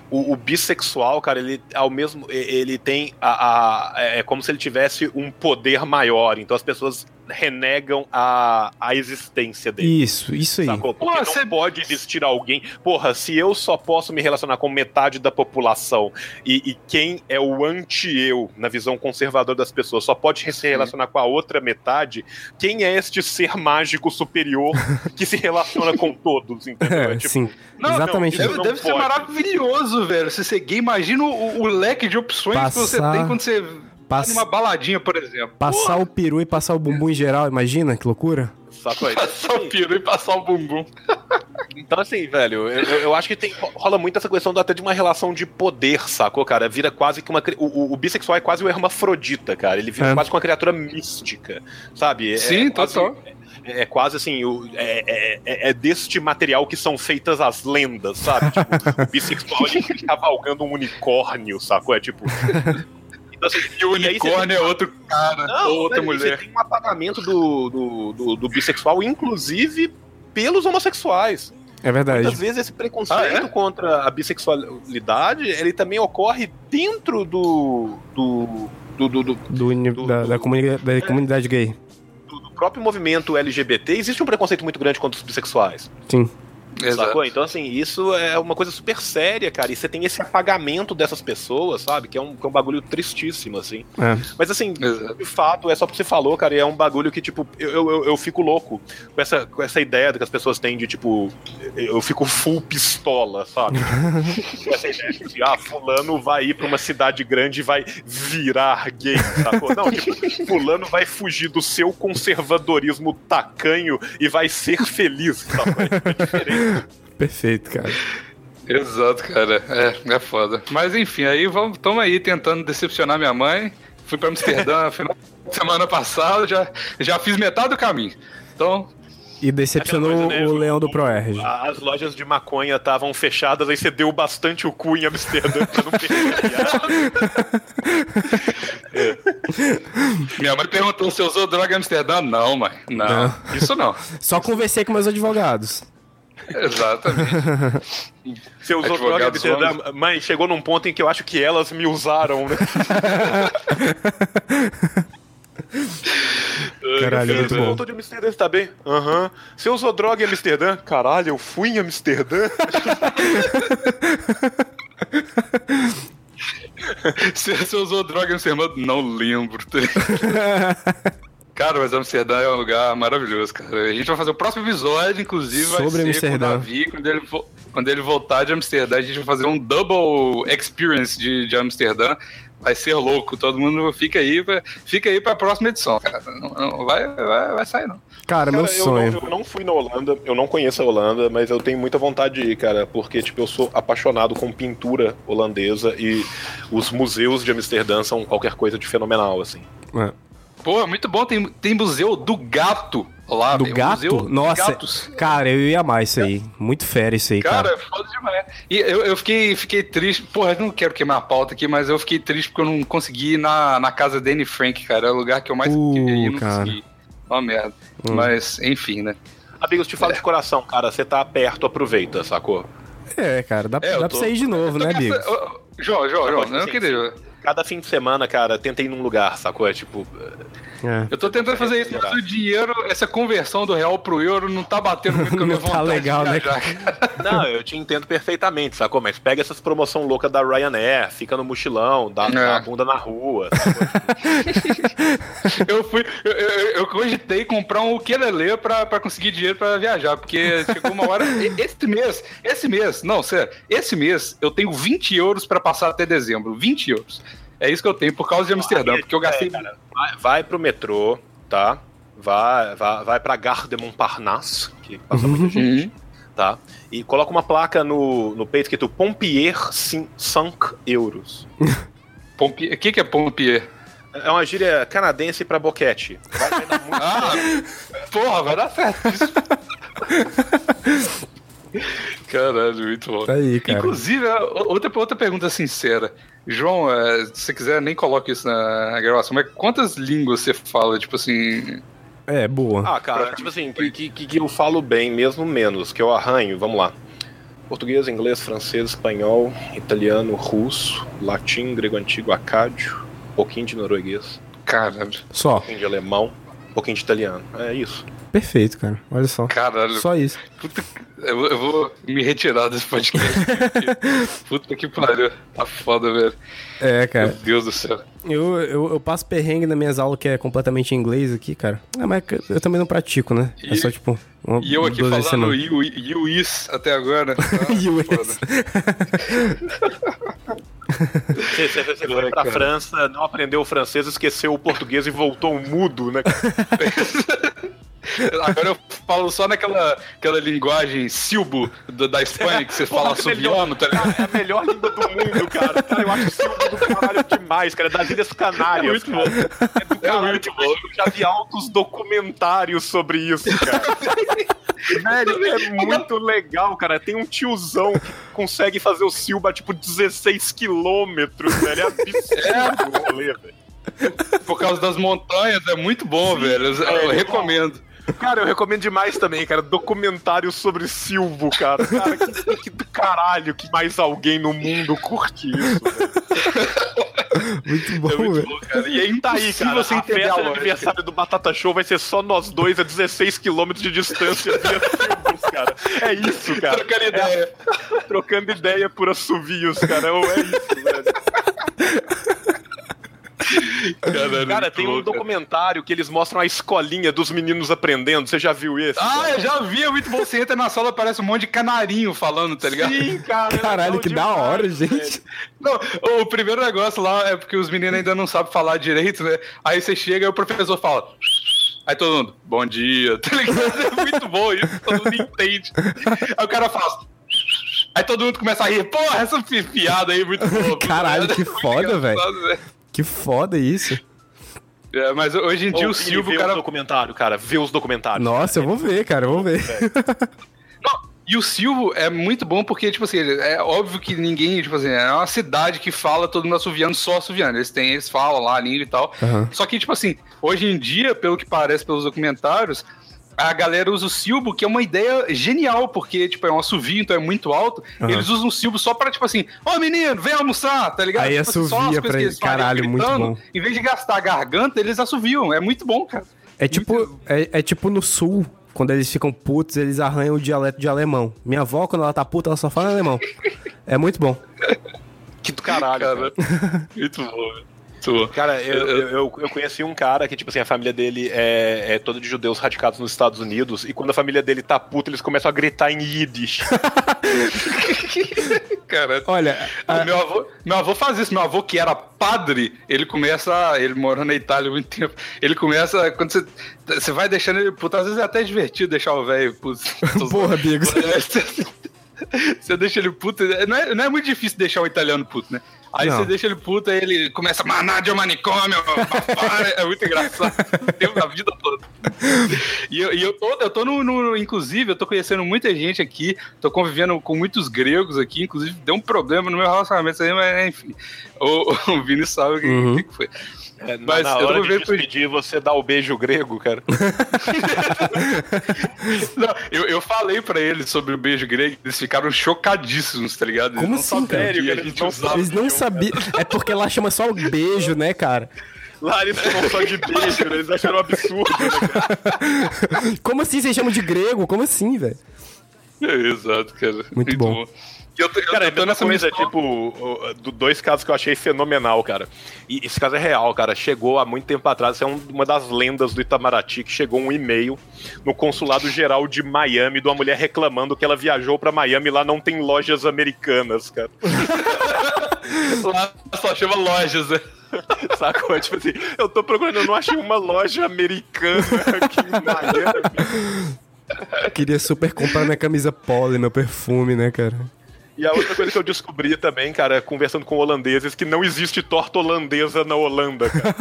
o, o bissexual, cara, ele ao mesmo. Ele tem a, a- É como se ele tivesse um poder maior. Então as pessoas renegam a, a existência dele. Isso, isso aí. Sacou? Porque Pô, não você- pode existir alguém. Porra, se eu só posso me relacionar com metade da população e, e quem é o anti-eu, na visão conservadora das pessoas, só pode se relacionar com a outra metade, quem é este ser mágico superior <laughs> que se relaciona com todos? Entendeu? É, É tipo, sim. Não, Exatamente não. Deve, não deve ser maravilhoso, velho. Se você é gay, imagina o, o leque de opções que você Passar- tem quando você Pass- tá numa baladinha, por exemplo. Passar o peru e passar o bumbum em geral, imagina que loucura. Passar o piro e passar o bumbum. <laughs> Então, assim, velho, eu, eu- acho que tem, rola muito essa questão até de uma relação de poder, sacou, cara? Vira quase que uma. O, o- o bissexual é quase o hermafrodita, cara. Ele vira É. quase que uma criatura mística, sabe? É- Sim, é quase- total. É, é quase assim, o- é, é- é- deste material que são feitas as lendas, sabe? Tipo, o bissexual ele fica cavalgando um unicórnio, sacou? É tipo. <laughs> E o e unicórnio é outro cara, não, ou outra velho, mulher. Você tem um apagamento do, do, do, do bissexual, inclusive pelos homossexuais. É verdade. Muitas vezes esse preconceito Ah, é? contra a bissexualidade, ele também ocorre dentro do, do, do, do, do- Do, da, da, comuni- da comunidade gay. do próprio movimento LGBT. Existe um preconceito muito grande contra os bissexuais. Sim. Exato. Sacou? Então, assim, isso é uma coisa super séria, cara. E você tem esse apagamento dessas pessoas, sabe? Que é um, que é um bagulho tristíssimo, assim. É. Mas, assim, Exato. de fato, é só porque você falou, cara, e é um bagulho que, tipo, eu, eu, eu fico louco com essa, com essa ideia que as pessoas têm de, tipo, eu fico full pistola, sabe? com <laughs> essa ideia de, ah, fulano vai ir pra uma cidade grande e vai virar gay, sacou? Não, tipo, fulano vai fugir do seu conservadorismo tacanho e vai ser feliz, sacou? É diferente. Perfeito, cara. Exato, cara. É, é foda. Mas enfim, aí vamos, tamo aí tentando decepcionar minha mãe. Fui pra Amsterdã final de semana passada, já, já fiz metade do caminho. Então, E decepcionou coisa, né, o leão do ProErg. As lojas de maconha estavam fechadas, aí você deu bastante o cu em Amsterdã pra não perder viagem. <laughs> minha mãe perguntou se eu usou droga em Amsterdã. Não, mãe. Não, Não. isso não. Só conversei com meus advogados. Exatamente. <laughs> Você usou droga Amsterdã, mãe, chegou num ponto em que eu acho que elas me usaram, né? <laughs> Caralho, muito você bom. voltou de Amsterdã, você tá bem? Aham. Você usou droga em Amsterdã? Caralho, eu fui em Amsterdã? <laughs> Se você usou droga em Amsterdã, não lembro. Cara, mas Amsterdã é um lugar maravilhoso, cara. A gente vai fazer o próximo episódio, inclusive, vai Sobre ser Amsterdã. com o Davi, quando ele, quando ele voltar de Amsterdã, a gente vai fazer um double experience de, de Amsterdã. Vai ser louco, todo mundo fica aí, pra, fica aí pra próxima edição, cara. Não, não vai, vai, vai sair, não. Cara, meu Cara, eu, sonho. não, eu não fui na Holanda, eu não conheço a Holanda, mas eu tenho muita vontade de ir, cara, porque, tipo, eu sou apaixonado com pintura holandesa e os museus de Amsterdã são qualquer coisa de fenomenal, assim. É. Pô, muito bom, tem, tem museu do gato lá. Do gato? Museu dos Nossa, gatos. cara, eu ia amar isso aí. Muito fera isso aí, Cara, cara. é foda demais. E eu, eu fiquei, fiquei triste. Porra, eu não quero queimar a pauta aqui, mas eu fiquei triste porque eu não consegui ir na, na casa da Anne Frank, cara. É o lugar que eu mais Uh, queria ir não cara. consegui. Uma merda. Hum. Mas, enfim, né? Amigos, te falo de coração, cara, você tá perto, aproveita, sacou? É, cara, dá, É, dá tô- pra sair de novo, né, Eu tô Bigos? gastando- Ô, ô, João, João, João, Sim, eu não queria. Cada fim de semana, cara, tenta ir num lugar, sacou? É tipo. É. Eu tô tentando fazer isso, mas o dinheiro, essa conversão do real pro euro não tá batendo muito com a minha tá vontade legal, né. <laughs> Não, eu te entendo perfeitamente, sacou? Mas pega essas promoção louca da Ryanair, fica no mochilão, dá, dá É. a bunda na rua. <laughs> Eu fui, eu, eu, eu cogitei comprar um ukulele pra, pra conseguir dinheiro pra viajar, porque chegou uma hora. Esse mês, esse mês, não, sério, esse mês eu tenho 20 euros pra passar até dezembro. 20 euros. É isso que eu tenho por causa de Amsterdã, porque eu gastei. É, cara, vai, vai pro metrô, tá? Vai, vai, vai pra Gare de Montparnasse, que passa muita gente, Uhum. tá? E coloca uma placa no, no peito escrito Pompier 5 euros. <laughs> Pompier. O que, que é Pompier? É uma gíria canadense pra boquete. Vai, vai dar muito Ah, porra, vai dar certo isso. <laughs> Caralho, muito bom. Tá aí, cara. Inclusive, outra, outra pergunta sincera. João, é, se você quiser, nem coloque isso na gravação, mas quantas línguas você fala, tipo assim, É, boa. Ah, cara, tipo assim, que, que, que eu falo bem, mesmo menos, que eu arranho, vamos lá. Português, inglês, francês, espanhol, italiano, russo, latim, grego antigo, acádio, um pouquinho de norueguês, Caralho. um Só. pouquinho de alemão, um pouquinho de italiano. É isso. Perfeito, cara. Olha só. Caralho. Só isso. Puta eu, vou- eu vou me retirar desse podcast. <laughs> Puta que pariu. Tá foda, velho. É, Meu cara. Deus do céu. Eu, eu, eu passo perrengue nas minhas aulas que é completamente em inglês aqui, cara. É, mas eu também não pratico, né? É E- só tipo. Uma, E eu aqui falando semana. you, you is até agora. Ah, <laughs> You is. foda. Você, você, você foi pra cara. França, não aprendeu o francês, esqueceu o português e voltou mudo, né? <laughs> Agora eu falo só naquela aquela linguagem silbo do- da Espanha que você <laughs> fala Porra, melhor. subiano, tá ligado? É a melhor língua do mundo, cara. Cara, eu acho o Silvio do caralho demais, cara. É das Ilhas Canárias. É muito cara. É do caralho muito demais. Eu já vi altos documentários sobre isso, cara. <laughs> Velho, é muito legal, cara. Tem um tiozão que consegue fazer o Silva tipo 16 quilômetros, velho. É absurdo o rolê, velho. Por causa das montanhas, é muito bom, velho. Eu, eu é, recomendo. Cara, eu recomendo demais também, cara. Documentário sobre Silvo, cara. Cara, que, que do caralho que mais alguém no mundo curte isso, velho. Muito bom, É muito bom, cara. E aí Tá aí, cara. você a festa de aniversário do Batata Show vai ser só nós dois a 16 quilômetros de distância via Silvos, cara. É isso, cara. Trocando ideia. É, trocando ideia por assovios, cara. É isso, velho. <laughs> Caralho, Cara, muito tem um cara. documentário que eles mostram a escolinha dos meninos aprendendo. Você já viu esse? Ah, cara? eu já vi, é muito bom. Você entra na sala, parece um monte de canarinho falando, tá ligado? Sim, cara. <laughs> é Caralho, que da demais, hora, velho. gente. Não, o primeiro negócio lá é porque os meninos ainda não sabem falar direito, né? Aí você chega e o professor fala. Aí todo mundo, bom dia, <laughs> tá ligado? É muito bom isso, todo mundo entende. Aí o cara fala. Aí todo mundo começa a rir. Porra, essa pi- piada aí é muito boa. Caralho, que foda, velho. Que foda isso. É, mas hoje em dia Ô, o Silvio, vê cara. os documentários, cara. Vê os documentários. Nossa, eu vou ver, cara, eu vou ver. <laughs> Não, e o Silvio é muito bom porque, tipo assim, é óbvio que ninguém, tipo assim, é uma cidade que fala todo mundo assoviano, só assoviano. Eles têm, eles falam lá a língua e tal. Aham. Só que, tipo assim, hoje em dia, pelo que parece pelos documentários, a galera usa o silbo, que é uma ideia genial, porque, tipo, é um assovio, então é muito alto. Aham. Eles usam o silbo só pra, tipo assim, ô menino, vem almoçar, tá ligado? Aí tipo, assim, só as assovia coisas pra eles Caralho, muito gritando, bom. Em vez de gastar a garganta, eles assoviam. É muito bom, cara. É tipo, é, é tipo no sul, quando eles ficam putos, eles arranham o dialeto de alemão. Minha avó, quando ela tá puta, ela só fala em alemão. É muito bom. Que do caralho, cara. Cara, <laughs> muito bom, velho. Muito. Cara, eu, eu, eu, eu conheci um cara que, tipo assim, a família dele é, é toda de judeus radicados nos Estados Unidos, e quando a família dele tá puta, eles começam a gritar em Yiddish. <laughs> Cara, Olha, a- Meu avô, meu avô faz isso. Meu avô, que era padre, ele começa. Ele morou na Itália há muito tempo. Ele começa. Quando você. Você vai deixando ele puto. Às vezes é até divertido deixar o velho puto. <laughs> Porra, Bigos. <laughs> Você deixa ele puto. Não é, não é muito difícil deixar o italiano puto, né? Aí Não. você deixa ele puto, aí ele começa maná de manicômio, papá", é muito engraçado. <laughs> Tempo da vida toda. E eu, e eu tô, eu tô no, no- Inclusive, eu tô conhecendo muita gente aqui, tô convivendo com muitos gregos aqui, inclusive deu um problema no meu relacionamento aí, mas enfim. O, o Vini sabe o que, Uhum. que foi. É, na, Mas na eu hora tô de vendo com- despedir, você dá o beijo grego, cara. <laughs> Não, eu, eu falei pra eles sobre o beijo grego, eles ficaram chocadíssimos, tá ligado? Eles Como não assim, sabiam cara? que a Eles gente não usava. eles não sabiam. É porque lá chama só o beijo, né, cara? Lá eles chamam só de beijo, né? eles acharam um absurdo, né, cara? Como assim vocês chamam de grego? Como assim, velho? É, exato, cara. Muito bom. E Eu tô, eu Cara, é a tô mesma nessa coisa, missão- tipo, do- dois casos que eu achei fenomenal, cara. E esse caso é real, cara. Chegou há muito tempo atrás, isso é um- uma das lendas do Itamaraty, que chegou um e-mail no consulado geral de Miami de uma mulher reclamando que ela viajou pra Miami e lá não tem lojas americanas, cara. <laughs> Lá só chama lojas, né? <laughs> Sacou? Tipo assim, eu tô procurando, eu não achei uma loja americana aqui em Miami. Queria super comprar minha camisa polo e meu perfume, né, cara? E a outra coisa que eu descobri também, cara, conversando com holandeses, que não existe torta holandesa na Holanda, cara.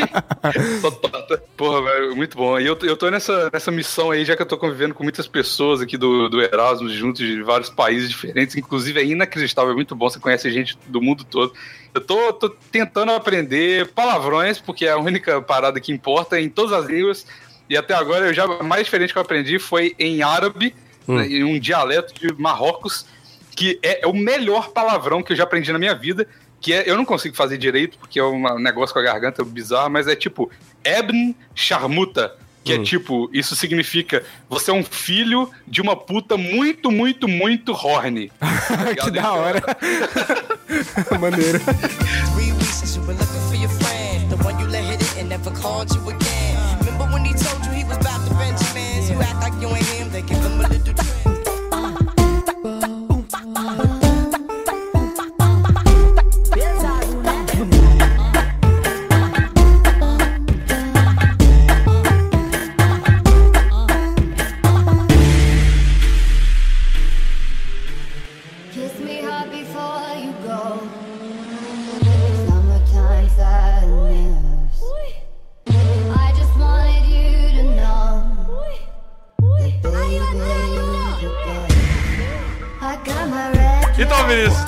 <laughs> Só torta. Porra, velho, muito bom. E eu, eu tô nessa, nessa missão aí, já que eu tô convivendo com muitas pessoas aqui do, do Erasmus, juntos de vários países diferentes, inclusive é inacreditável, é muito bom, você conhece gente do mundo todo. Eu tô, tô tentando aprender palavrões, porque é a única parada que importa em todas as línguas. E até agora eu já a mais diferente que eu aprendi foi em árabe, Hum. né, em um dialeto de Marrocos, que é, é o melhor palavrão que eu já aprendi na minha vida. Que é, eu não consigo fazer direito, porque é um negócio com a garganta bizarro, mas é tipo Ebn Sharmuta. Que é tipo, isso significa você é um filho de uma puta muito, muito, muito horny. <laughs> que da hora. <laughs> Maneiro. Never called you again. Remember when he told you he was about to Benjamins? You act like you ain't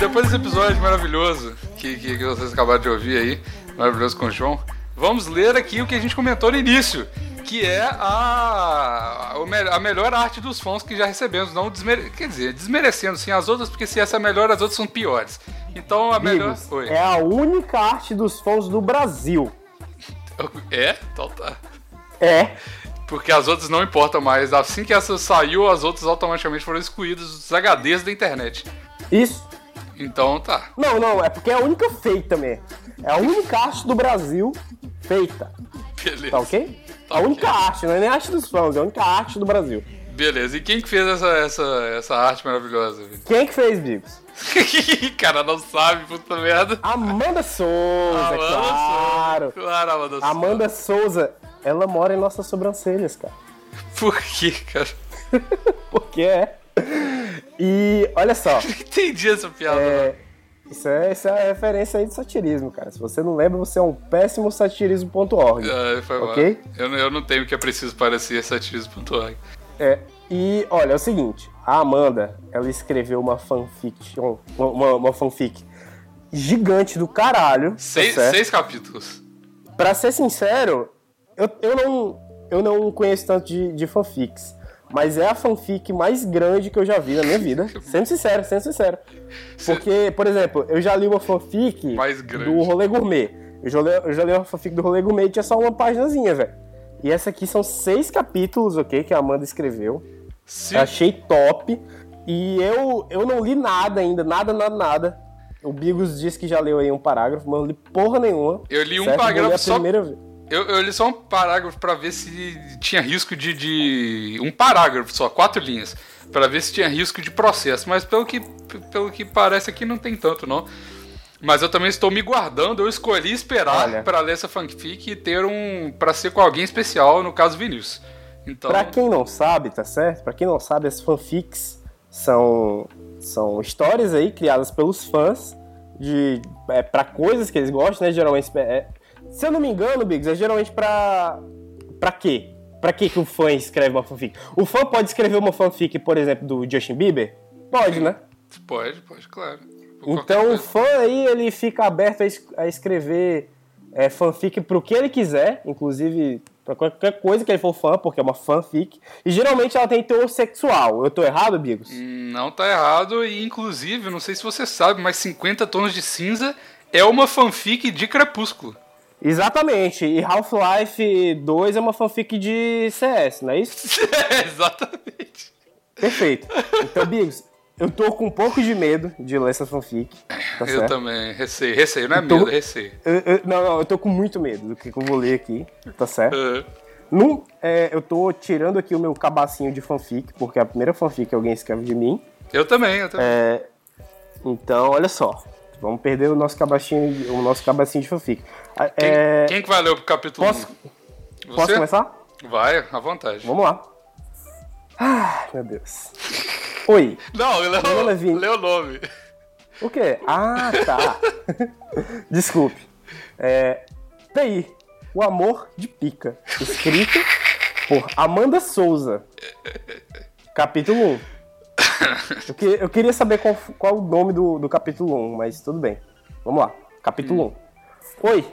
depois desse episódio maravilhoso que, que, que vocês acabaram de ouvir aí, maravilhoso com o João, vamos ler aqui o que a gente comentou no início, que é a, a melhor arte dos fãs que já recebemos. Não desmere, quer dizer, desmerecendo sim as outras, porque se essa é melhor, as outras são piores. Então a melhor. Oi. é a única arte dos fãs do Brasil. É? Então tá. É. Porque as outras não importam mais. Assim que essa saiu, as outras automaticamente foram excluídas dos HDs da internet. Isso. Então tá. Não, não, é porque é a única feita mesmo. É a única arte do Brasil feita. Beleza. Tá ok? Tá a ok. única arte, não é nem a arte dos fãs, é a única arte do Brasil. Beleza. E quem que fez essa, essa, essa arte maravilhosa? Quem é que fez, Bigos? <laughs> Cara, não sabe, puta merda. Amanda Souza, Amanda claro. Souza. Claro, Amanda Souza. Amanda Souza, ela mora em nossas sobrancelhas, cara. Por que, cara? <laughs> Porque é. E olha só, Entendi essa piada. é, isso, é, isso é a referência aí de satirismo, cara. Se você não lembra, você é um péssimo satirismo.org. não. Ah, foi. Ok? Eu, não- eu não tenho o que é preciso parecer satirismo.org. É, e olha, é o seguinte, a Amanda, ela escreveu uma fanfiction, uma, uma fanfic gigante do caralho. tá Seis, certo? seis capítulos. Pra ser sincero, eu, eu, não, eu não conheço tanto de, de fanfics. Mas é a fanfic mais grande que eu já vi na minha vida. <laughs> Sendo sincero, sendo sincero. Porque, por exemplo, eu já li uma fanfic do Rolê Gourmet. Eu já, li, eu já li uma fanfic do Rolê Gourmet e tinha só uma paginazinha, velho. E essa aqui são seis capítulos, ok? Que a Amanda escreveu. Se, Eu achei top. E eu, eu não li nada ainda, nada, nada, nada. O Bigos disse que já leu aí um parágrafo, mas eu não li porra nenhuma. Eu li um certo? Parágrafo a só- primeira vez. Eu, eu li só um parágrafo pra ver se tinha risco de, de- Um parágrafo só, quatro linhas. Pra ver se tinha risco de processo. Mas pelo que, pelo que parece aqui, não tem tanto, não. Mas eu também estou me guardando. Eu escolhi esperar pra ler essa fanfic e ter um. pra ser com alguém especial, no caso Vinícius. Então. Pra quem não sabe, tá certo? Pra quem não sabe, as fanfics são, são histórias aí criadas pelos fãs de é, para coisas que eles gostam, né? Geralmente, é, se eu não me engano, Biggs, é geralmente pra para quê? Pra que que o fã escreve uma fanfic? O fã pode escrever uma fanfic, por exemplo, do Justin Bieber? Pode, né? Pode, pode, claro. Por Então o fã aí ele fica aberto a, es- a escrever é, fanfic pro que ele quiser, inclusive pra qualquer coisa que ele for fã, porque é uma fanfic. E geralmente ela tem teor sexual. Eu tô errado, Bigos? Não tá errado, e inclusive, não sei se você sabe, mas 50 Tons de Cinza é uma fanfic de Crepúsculo. Exatamente. E Half-Life 2 é uma fanfic de CS, não é isso? <laughs> Exatamente. Perfeito. Então, Bigos, eu tô com um pouco de medo de ler essa fanfic. Tá Eu também, receio, receio, não é Então- medo, é receio. Eu- eu- não, não, eu tô com muito medo do que eu vou ler aqui, tá certo? É. Num, é, eu tô tirando aqui o meu cabacinho de fanfic, porque é a primeira fanfic que alguém escreve de mim. Eu também, eu também. É, então, olha só. Vamos perder o nosso cabacinho, o nosso cabacinho de fanfic. Ah, Quem, é, quem que vai ler o capítulo posso, 1? posso começar? Vai, à vontade. Vamos lá. Ah, meu Deus. Oi. Não, Meu nome é o, lê o nome. O quê? Ah, tá. <laughs> Desculpe. É, tá aí. O Amor de Pica. Escrito por Amanda Souza. Capítulo 1. Eu, que- eu queria saber qual, qual o nome do, do capítulo 1, mas tudo bem. Vamos lá. Capítulo 1. Oi.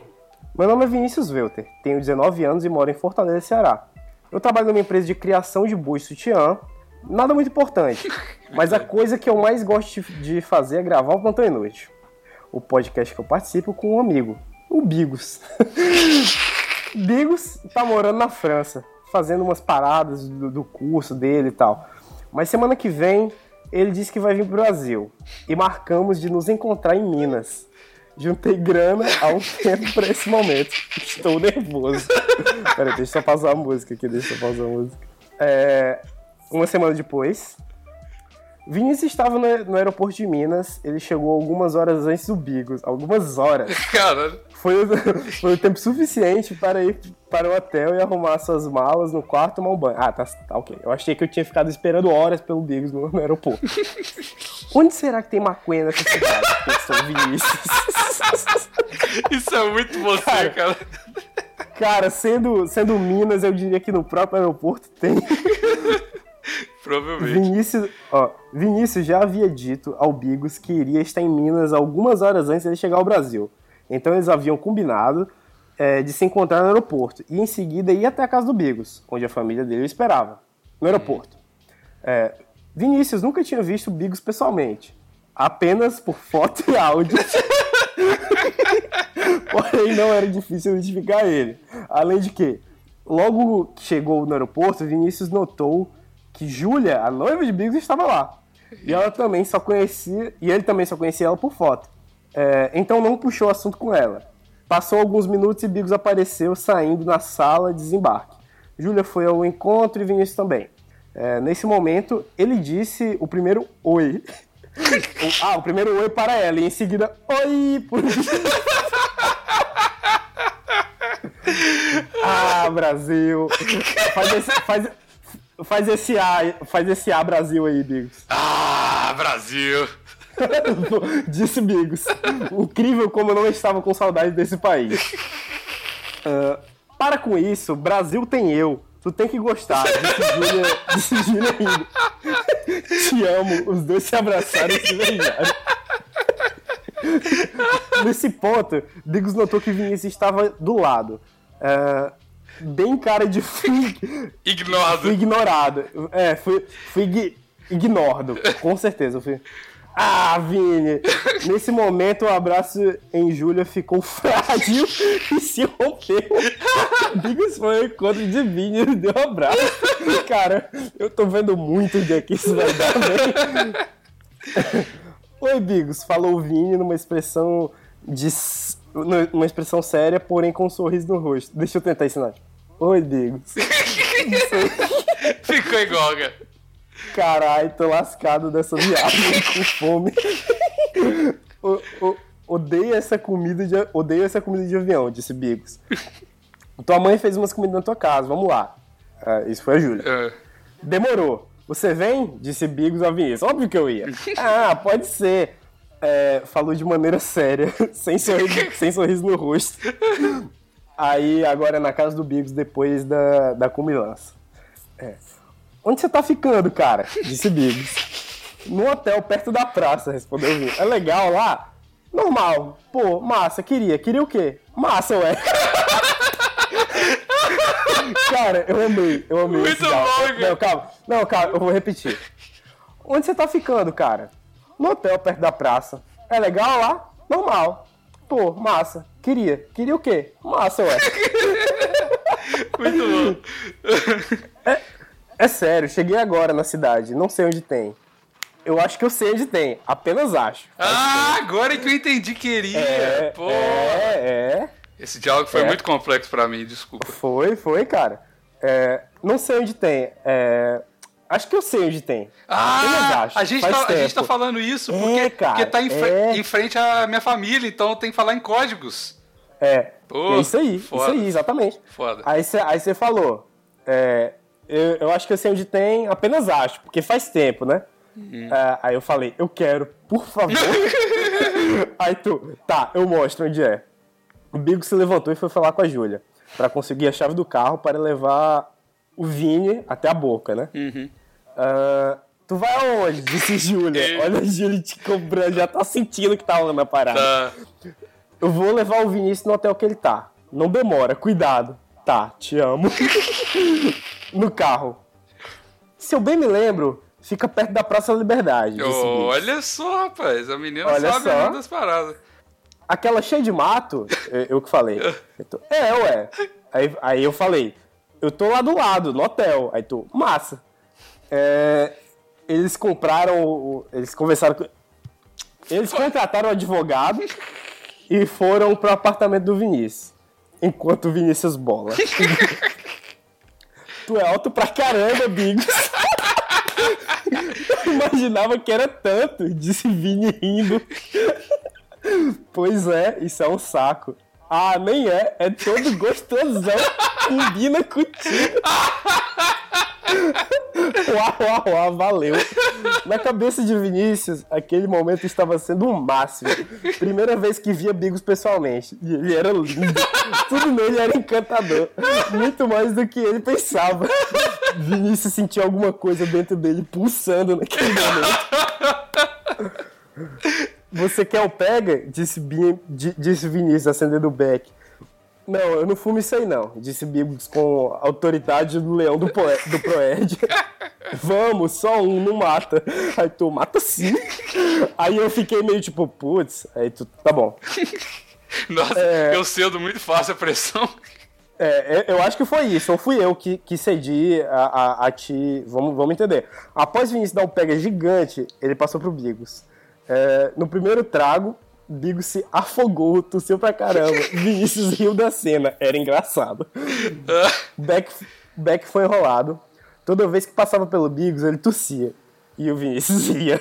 Meu nome é Vinícius Welter. Tenho 19 anos e moro em Fortaleza, Ceará. Eu trabalho numa empresa de criação de bois sutiã, nada muito importante. <laughs> Mas a coisa que eu mais gosto de- de fazer é gravar o Plantão Inútil. O podcast que eu participo com um amigo, o Bigos. <laughs> Bigos tá morando na França, fazendo umas paradas do, do curso dele e tal. Mas semana que vem ele disse que vai vir pro Brasil. E marcamos de nos encontrar em Minas. Juntei grana há um <laughs> tempo pra esse momento. Estou nervoso. Peraí, deixa eu só pausar a música aqui, deixa eu pausar a música. É, uma semana depois, Vinícius estava no, aeroporto de Minas. Ele chegou algumas horas antes do Bigos. Algumas horas. <laughs> Caralho. Foi o, foi o tempo suficiente para ir para o hotel e arrumar suas malas no quarto tomar um banho. Ah, tá, tá ok. Eu achei que eu tinha ficado esperando horas pelo Bigos no, no aeroporto. <laughs> Onde será que tem maconha nessa cidade? Pensou Vinícius. Isso é muito você, cara. Cara, sendo, sendo Minas, eu diria que no próprio aeroporto tem. <laughs> Provavelmente. Vinícius, ó, Vinícius já havia dito ao Bigos que iria estar em Minas algumas horas antes de chegar ao Brasil. Então eles haviam combinado é, de se encontrar no aeroporto e em seguida ir até a casa do Bigos, onde a família dele o esperava, no aeroporto. É, Vinícius nunca tinha visto o Bigos pessoalmente, apenas por foto e áudio. <laughs> Porém, não era difícil identificar ele. Além de que, logo que chegou no aeroporto, Vinícius notou que Júlia, a noiva de Bigos, estava lá. E ela também só conhecia, e ele também só conhecia ela por foto. É, então não puxou assunto com ela. Passou alguns minutos e Bigos apareceu saindo na sala de desembarque. Júlia foi ao encontro e Vinícius também. É, nesse momento, ele disse o primeiro oi. Ah, o primeiro oi para ela, e em seguida, oi! <laughs> Ah, Brasil! Faz esse, faz, faz esse A, faz esse A Brasil aí, Bigos. <laughs> Ah, Brasil. <laughs> Disse Bigos. Incrível como eu não estava com saudade desse país. <laughs> Ah, para com isso, Brasil tem eu. Tu tem que gostar. Disse Júlia, rindo. Te amo. Os dois se abraçaram e se beijaram. Nesse ponto, Bigos notou que Vinícius estava do lado. Ah, bem cara de fui, fui Ignorado. ignorado. É, fui, fui ign- ignorado. Com certeza. Fui... Ah, Vini! Nesse momento, o abraço em Júlia ficou <laughs> frágil e se rompeu. Bigos foi ao encontro de Vini e deu um abraço. Cara, eu tô vendo muito onde é que isso vai dar, velho. Oi, Bigos, falou o Vini numa expressão de. Numa expressão séria, porém com um sorriso no rosto. Deixa eu tentar ensinar. Oi, Bigos. <laughs> Ficou igual, cara. Caralho, tô lascado dessa viagem <laughs> com fome. O- o- odeio essa comida de odeio essa comida de avião, disse Bigos. Tua mãe fez umas comidas na tua casa, vamos lá. Ah, isso foi a Júlia. É. Demorou. Você vem? Disse Bigos a Vinícius. Óbvio que eu ia. <laughs> Ah, pode ser. É, falou de maneira séria, <laughs> sem sorriso, <laughs> sem sorriso no rosto. Aí, agora na casa do Bigos, depois da, da comilança. É. Onde você tá ficando, cara? Disse Bigos. No hotel perto da praça, respondeu o Vini. É legal lá? Normal. Pô, massa, queria. Queria o quê? Massa, ué. <laughs> Cara, eu amei, eu amei. Muito esse bom, cara. Não, calma. Não, calma, eu vou repetir. Onde você tá ficando, cara? No hotel perto da praça. É legal lá? Normal. Pô, massa. Queria. Queria o quê? Massa, ué. <laughs> Muito bom. É sério, cheguei agora na cidade, não sei onde tem. Eu acho que eu sei onde tem, apenas acho. Ah, agora que eu entendi queria. É, Pô. é, é. Esse diálogo foi É. muito complexo pra mim, desculpa. Foi, foi, cara. É, não sei onde tem. É, acho que eu sei onde tem. Ah, acho. a gente, tá, a gente tá falando isso É, porque, cara, porque tá em, é. em frente à minha família, então tem que falar em códigos. É, Pô, é isso aí, foda. isso aí, exatamente. Foda. Aí você falou, é, eu, eu acho que eu sei onde tem, apenas acho, porque faz tempo, né? Uhum. É, aí eu falei, eu quero, por favor. <laughs> aí tu, tá, eu mostro onde é. O Bigo se levantou e foi falar com a Júlia, pra conseguir a chave do carro para levar o Vini até a boca, né? Uhum. Ah, tu vai aonde? Disse <laughs> Júlia. Olha a Júlia te cobrando, já tá sentindo que tá rolando a parada. Tá. Eu vou levar o Vinícius no hotel que ele tá. Não demora, cuidado. Tá, te amo. <laughs> no carro. Se eu bem me lembro, fica perto da Praça da Liberdade. Bigos. Olha só, rapaz. A menina Olha sabe só. das paradas. Aquela cheia de mato, <laughs> eu, que falei. É, ué. Aí, aí eu falei, eu tô lá do lado, no hotel. Aí tu, massa. É, eles compraram, o- eles conversaram com... Eles contrataram um advogado e foram pro apartamento do Vinícius. Enquanto o Vinícius bola. <laughs> tu é alto pra caramba, Bigos. <laughs> Imaginava que era tanto, disse Vini rindo. Pois é, isso é um saco. Ah, nem é, é todo gostosão, <laughs> combina contigo. Uau, uau, uau, valeu. Na cabeça de Vinícius, aquele momento estava sendo um máximo. Primeira vez que via Bigos pessoalmente. E ele era lindo. Tudo nele era encantador. Muito mais do que ele pensava. Vinícius sentiu alguma coisa dentro dele pulsando naquele momento. Você quer o pega? Disse, Bi- di- disse Vinícius, acendendo o beck. Não, eu não fumo isso aí não, disse Bigos com autoridade do leão do, poe- do Proerd. <laughs> Vamos, só um, não mata. Aí tu, mata sim. Aí eu fiquei meio tipo, putz, aí tu, tá bom. Nossa, É. eu cedo muito fácil a pressão. É, eu eu acho que foi isso, ou fui eu que, que cedi a, a, a ti, vamos, vamos entender. Após Vinícius dar um pega gigante, ele passou pro Bigos. É, no primeiro trago, Bigos se afogou, tossiu pra caramba. <laughs> Vinícius riu da cena, era engraçado. <laughs> Beck, Beck foi enrolado. Toda vez que passava pelo Bigos, ele tossia. E o Vinícius <laughs> ria.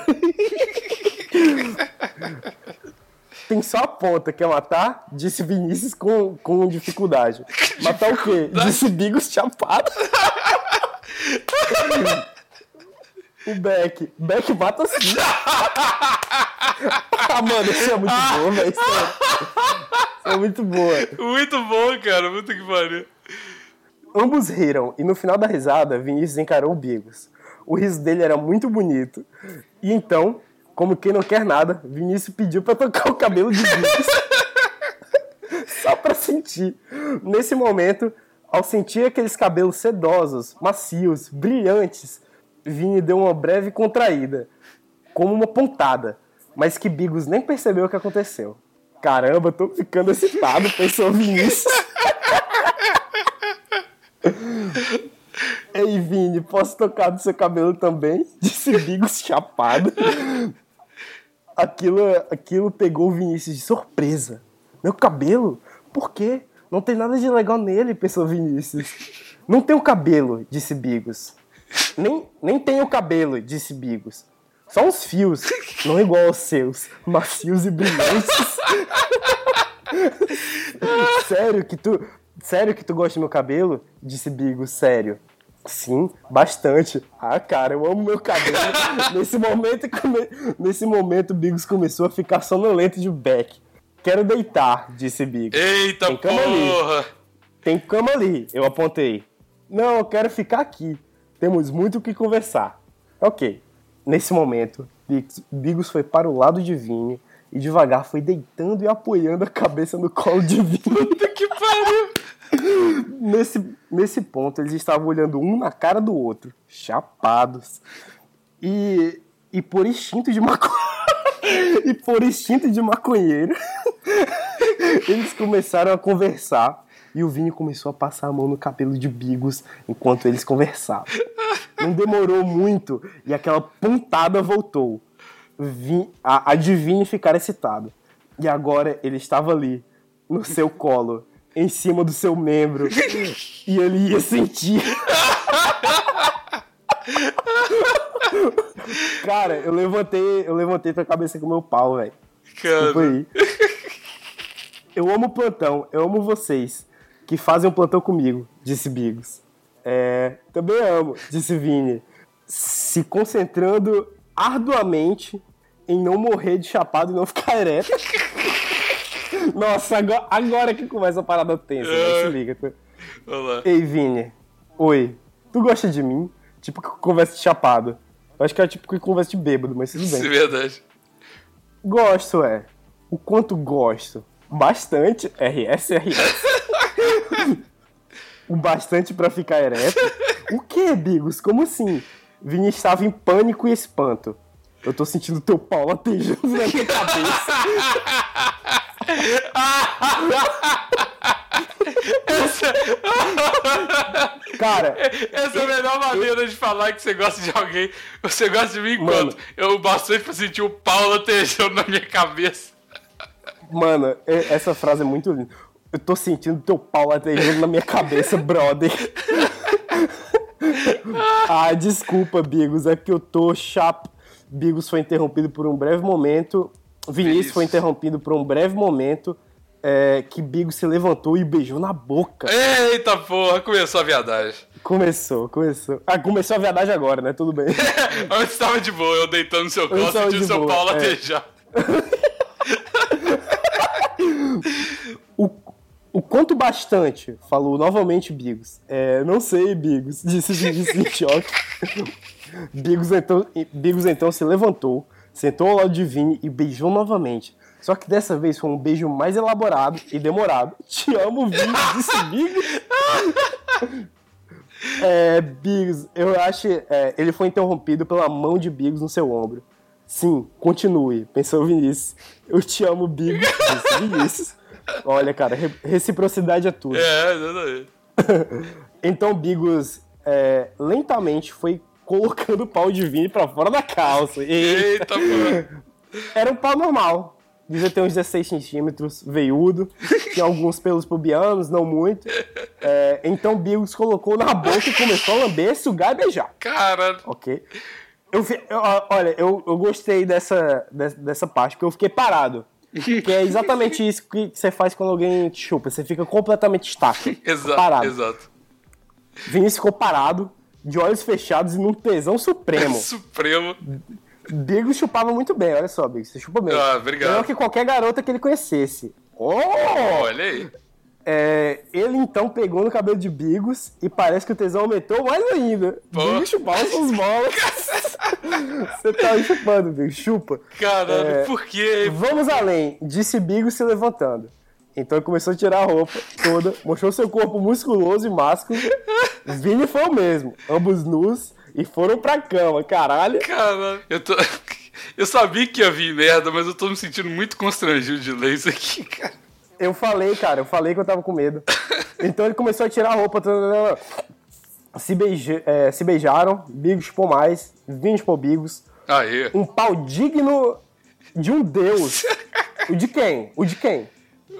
Tem só a ponta, quer matar? Disse Vinícius com, com dificuldade. Matar o quê? Disse Bigos chapado. o Beck. Beck mata sim. Ah, mano, isso é muito boa, velho. Isso é- isso é muito boa. Muito bom, cara. Muito que pariu. Ambos riram, e no final da risada, Vinícius encarou o Bigos. O riso dele era muito bonito. E então, como quem não quer nada, Vinícius pediu pra tocar o cabelo de Bigos. <laughs> Só pra sentir. Nesse momento, ao sentir aqueles cabelos sedosos, macios, brilhantes, Vini deu uma breve contraída, como uma pontada, mas que Bigos nem percebeu o que aconteceu. Caramba, tô ficando excitado, pensou Vinícius. <laughs> Ei, Vini, posso tocar no seu cabelo também? Disse Bigos chapado. Aquilo, aquilo pegou o Vinícius de surpresa. Meu cabelo? Por quê? Não tem nada de legal nele, pensou Vinícius. Não tem o cabelo, disse Bigos. Nem, nem tem o cabelo, disse Bigos. Só uns fios, não igual aos seus, macios e brilhantes. <laughs> sério que tu, sério que tu gosta do meu cabelo? Disse Bigos, sério. Sim, bastante. Ah, cara, eu amo meu cabelo. nesse momento, come- nesse momento, Bigos começou a ficar sonolento de Beck. Quero deitar, disse Bigos. Eita Tem cama ali. porra. Tem cama ali, eu apontei. Não, eu quero ficar aqui. Temos muito o que conversar. Ok. Nesse momento, Bigos- foi para o lado de Vini e devagar foi deitando e apoiando a cabeça no colo de Vini. <laughs> Puta que pariu. Nesse, nesse ponto, eles estavam olhando um na cara do outro, chapados. E, e por instinto de maconha. <laughs> e por instinto de maconheiro, <laughs> eles começaram a conversar. E o Vini começou a passar a mão no cabelo de Bigos enquanto eles conversavam. Não demorou muito e aquela pontada voltou. Vi, a, a de Vini ficar excitado. E agora ele estava ali, no seu colo, em cima do seu membro. e ele ia sentir. Cara, eu levantei, eu levantei tua cabeça com o meu pau, velho. Cara. Eu amo o plantão, eu amo vocês que fazem o plantão comigo, disse Bigos. É, também amo, disse Vini, se concentrando arduamente em não morrer de chapado e não ficar ereto. <laughs> Nossa, agora, agora que começa a parada tensa, né? se liga. tu- Vamos lá. Ei, Vini, oi, tu gosta de mim? Tipo que conversa de chapado. Eu acho que é tipo que conversa de bêbado, mas tudo Isso é bem. verdade. Gosto, é. O quanto gosto? Bastante. RS, RS. <laughs> o bastante pra ficar ereto? O que, Bigos? Como assim? Vini estava em pânico e espanto. Eu tô sentindo teu pau latejando na minha cabeça. Cara, Essa é a melhor maneira de falar que você gosta de alguém. Você gosta de mim Mano. enquanto eu bastante pra sentir o pau latejando na minha cabeça. mano, essa frase é muito linda. Eu tô sentindo teu pau latejando na minha cabeça, brother. <laughs> ah, desculpa, Bigos, é que eu tô chap. Bigos foi interrompido por um breve momento. Vinícius foi interrompido por um breve momento. é, que Bigos se levantou e beijou na boca. Eita porra, começou a viadagem. Começou, começou. Ah, começou a verdade agora, né? Tudo bem. <laughs> Antes tava de boa, eu deitando no seu colo, sentindo de seu boa, pau é. latejar. <laughs> O, o quanto bastante? Falou novamente Bigos. É, não sei, Bigos, <laughs> disse Vinícius em choque. Bigos então, Bigos então se levantou, sentou ao lado de Vini e beijou novamente. Só que dessa vez foi um beijo mais elaborado e demorado. <laughs> Te amo, Vini, disse Bigos. É, Bigos, eu acho. é, ele foi interrompido pela mão de Bigos no seu ombro. Sim, continue, pensou Vinícius. Eu te amo, Bigos, disse Vinícius. Olha, cara, re- reciprocidade é tudo. É, exatamente. <laughs> Então Bigos é, lentamente foi colocando o pau de Vini pra fora da calça. Eita porra. <laughs> era um pau normal. Devia ter uns 16 centímetros, veiudo. Tinha alguns pelos pubianos, não muito. É, então Bigos colocou na boca e começou a lamber, sugar e beijar. Cara, Ok? Eu, eu- olha, eu, eu gostei dessa, des- dessa parte, porque eu fiquei parado. Que é exatamente isso que você faz quando alguém te chupa. Você fica completamente estático. <laughs> exato, parado. exato. Vinícius ficou parado, de olhos fechados e num tesão supremo. <laughs> Supremo. Bigos chupava muito bem, olha só, Bigos, você chupa bem. Ah, obrigado. Melhor que qualquer garota que ele conhecesse. Oh! Olha aí. É, ele então pegou no cabelo de Bigos e parece que o tesão aumentou mais ainda. Bigos chupava suas bolas. você tá chupando, Bigos, chupa. Caralho, É. por quê? Vamos além, disse Bigos se levantando. Então ele começou a tirar a roupa toda, mostrou seu corpo musculoso e másculo. Vini foi o mesmo, ambos nus e foram pra cama, caralho. Caralho, eu tô. <laughs> Eu sabia que ia vir merda, mas eu tô me sentindo muito constrangido de ler isso aqui, cara. Eu falei, cara, eu falei que eu tava com medo. Então ele começou a tirar a roupa. Se, beija- é, se beijaram, Bigos chupou mais, Vini chupou Bigos. Aí. Um pau digno de um deus. <laughs> O de quem? O de quem?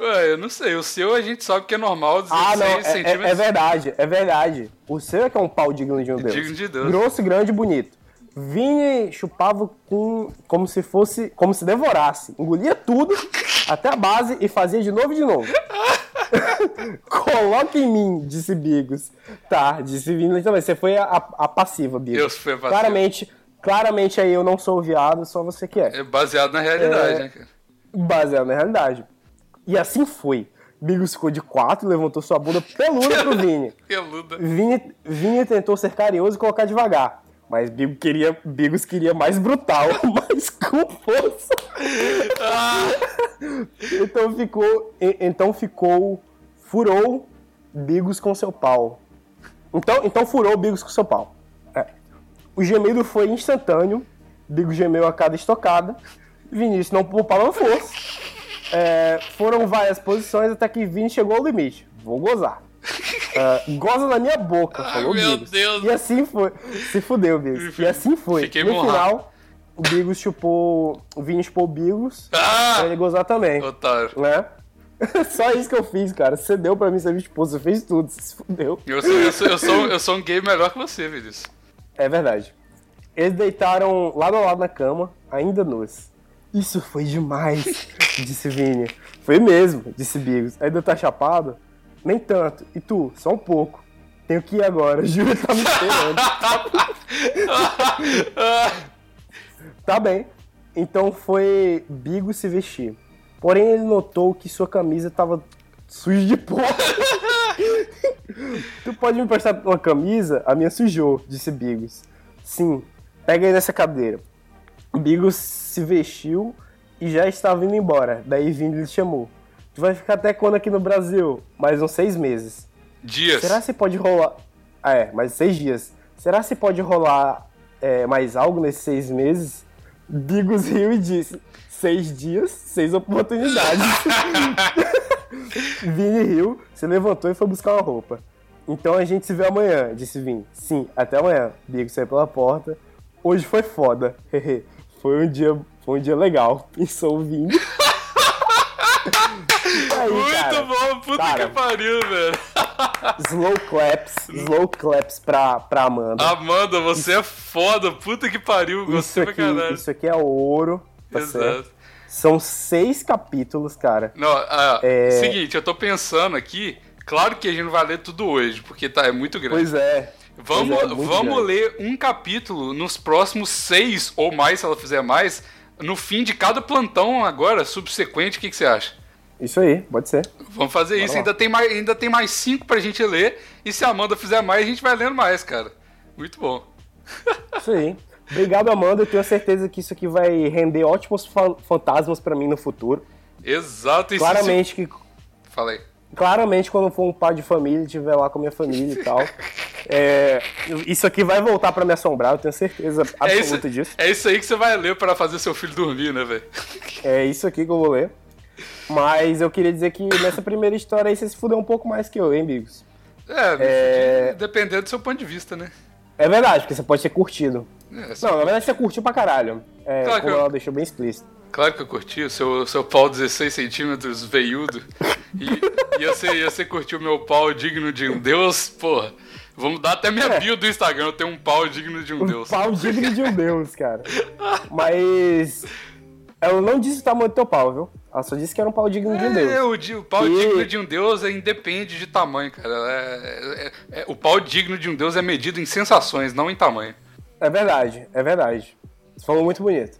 Ué, eu não sei, o seu a gente sabe que é normal, 16 Ah, não, é, é- centímetros. é verdade, é verdade. O seu é que é um pau digno de um deus. digno de Deus. Grosso, grande e bonito. Vini chupava com, como se fosse, como se devorasse. Engolia tudo, até a base, e fazia de novo e de novo. <laughs> Coloca em mim, disse Bigos. Tá, disse Vini também. Você foi a, a passiva, Bigos. Eu fui a passiva. Claramente, claramente aí eu não sou o viado, só você que é. É baseado na realidade, É. né, cara? Baseado na realidade. E assim foi. Bigos ficou de quatro, levantou sua bunda peluda pro <laughs> Vini. Peluda. Vini, Vini tentou ser carinhoso e colocar devagar. Mas Bigos queria, Bigos queria mais brutal, <laughs> mais com força. então ficou. Então ficou. Furou Bigos com seu pau. Então, então furou Bigos com seu pau. É. O gemido foi instantâneo. Bigos gemeu a cada estocada. Vinícius não poupava força. É, foram várias posições até que Vini chegou ao limite. Vou gozar. É, goza na minha boca, falou meu Bigos. Deus. E assim foi. Se fudeu, Bigos. E assim foi. Fiquei no borrado. final, o Bigos chupou. O Vini chupou o Bigos. Ah! Pra ele gozar também. Otário. Né? <laughs> Só isso que eu fiz, cara. Você deu pra mim ser esposa, você fez tudo, você se fudeu. Eu sou, eu, sou, eu, sou, eu sou um gay melhor que você, Vinícius. É verdade. Eles deitaram lado a lado na cama, ainda nus. Isso foi demais, <laughs> disse Vini. Foi mesmo, disse Bigos. Ainda tá chapado? Nem tanto. E tu? Só um pouco. Tenho que ir agora, <laughs> Júlia tá me esperando. <laughs> tá bem. Então foi Bigos se vestir. Porém, ele notou que sua camisa tava suja de pó. <laughs> Tu pode me emprestar uma camisa? A minha sujou, disse Bigos. Sim, pega aí nessa cadeira. Bigos se vestiu e já estava indo embora. Daí Vini lhe chamou. Tu vai ficar até quando aqui no Brasil? Mais uns seis meses. Dias. Será que você pode rolar. Ah, é, mais seis dias. Será se pode rolar é, mais algo nesses seis meses? Bigos riu e disse: seis dias, seis oportunidades. <laughs> <laughs> Vini riu, se levantou e foi buscar uma roupa. Então a gente se vê amanhã, disse Vini. Sim, até amanhã. Bigos saiu pela porta. Hoje foi foda. <laughs> Hehe. foi um dia, foi um dia legal. Pensou o Vini. Aí, Muito cara, bom, puta cara. que pariu, velho. Slow claps, slow claps pra, pra Amanda. Amanda, você é foda, puta que pariu, isso, gostei pra aqui, caralho. isso aqui é ouro, tá Exato. certo? São seis capítulos, cara. Não, ah, É. seguinte, eu tô pensando aqui, claro que a gente não vai ler tudo hoje, porque tá, é muito grande. Pois é. Vamos, é, vamos grande. ler um capítulo nos próximos seis ou mais, se ela fizer mais, no fim de cada plantão agora, subsequente, o que, que você acha? Isso aí, pode ser. Vamos fazer isso, lá. ainda tem, mais, ainda tem mais cinco pra gente ler, e se a Amanda fizer mais, a gente vai lendo mais, cara. Muito bom. <laughs> Isso aí. Obrigado, Amanda. Eu tenho certeza que isso aqui vai render ótimos fa- fantasmas pra mim no futuro. Exato, se- Claramente que se- Falei. claramente quando for um pai de família e estiver lá com a minha família e tal, <laughs> é, isso aqui vai voltar pra me assombrar, eu tenho certeza É isso, absoluta disso. é isso aí que você vai ler pra fazer seu filho dormir, né, velho? É isso aqui que eu vou ler. Mas eu queria dizer que nessa primeira história aí você se fudeu um pouco mais que eu, hein, Bigos? É, É. dependendo do seu ponto de vista, né? É verdade, porque você pode ter curtido. É, Não, na verdade você curtiu pra caralho. É, Claro que como eu- ela deixou bem explícito. Claro que eu curti o seu, seu pau 16 centímetros veiudo. E, e você, e você curtiu o meu pau digno de um deus, porra. Vamos dar até minha É. bio do Instagram, eu tenho um pau digno de um Um deus. pau digno de um deus, cara. Mas. Ela não disse o tamanho do teu pau, viu? Ela só disse que era um pau digno de um É, deus. o, o pau E- digno de um deus é, independe de tamanho, cara. É- é- é- o pau digno de um deus é medido em sensações, não em tamanho. É verdade, é verdade. Você falou muito bonito.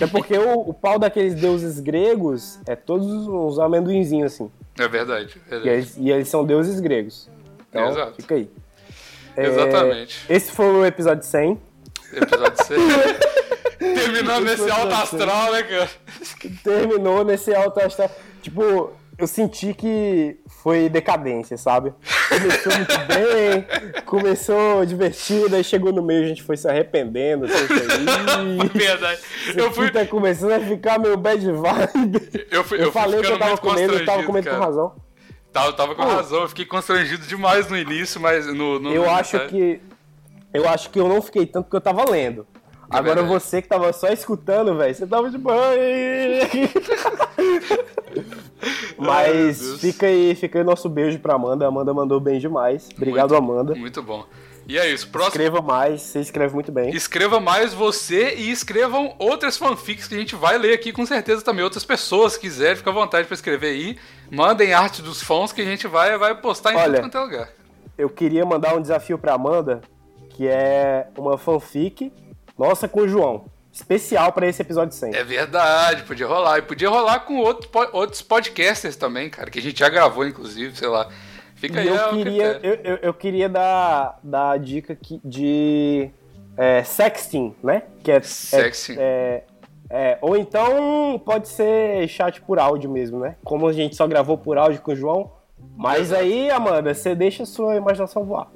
É porque o, o pau daqueles deuses gregos é todos uns amendoinzinhos assim. É verdade. é E verdade. eles, e eles são deuses gregos. Então, Exato. fica aí. É, Exatamente. esse foi o episódio 100. Episódio 6. <laughs> Terminando nesse alto astral, né, cara? Terminou nesse alto astral. Tipo, eu senti que foi decadência, sabe? Começou muito <laughs> bem, começou divertido, aí chegou no meio a gente foi se arrependendo. Assim, foi, "Ih, <laughs> Verdade. Eu fui, tá começando a ficar meio bad vibe. eu fui, Eu, eu falei que eu tava com medo, eu tava com medo cara. por razão. Tava, tava com Pô. razão, eu fiquei constrangido demais no início, mas no. no Eu acho que. Eu acho que eu não fiquei tanto porque eu tava lendo. Agora verdade. você que tava só escutando, velho, você tava de banho. <laughs> Meu Mas fica aí, fica aí nosso beijo pra Amanda. Amanda mandou bem demais. Obrigado, Amanda. Muito bom. E é isso. Próximo. Escreva mais, você escreve muito bem. Escreva mais você e escrevam outras fanfics que a gente vai ler aqui com certeza também. Outras pessoas, se quiserem, fica à vontade pra escrever aí. Mandem arte dos fãs que a gente vai, vai postar em Olha. tudo quanto é lugar. Eu queria mandar um desafio pra Amanda, que é uma fanfic nossa com o João. Especial pra esse episódio 100. É verdade, podia rolar. E podia rolar com outro, outros podcasters também, cara, que a gente já gravou, inclusive, sei lá. Fica E aí, é eu queria, eu, eu, eu queria dar, dar a dica que- de é, sexting, né? Que é, Sexting. É, é, ou então pode ser chat por áudio mesmo, né? Como a gente só gravou por áudio com o João. Mas aí, Amanda, você deixa a sua imaginação voar.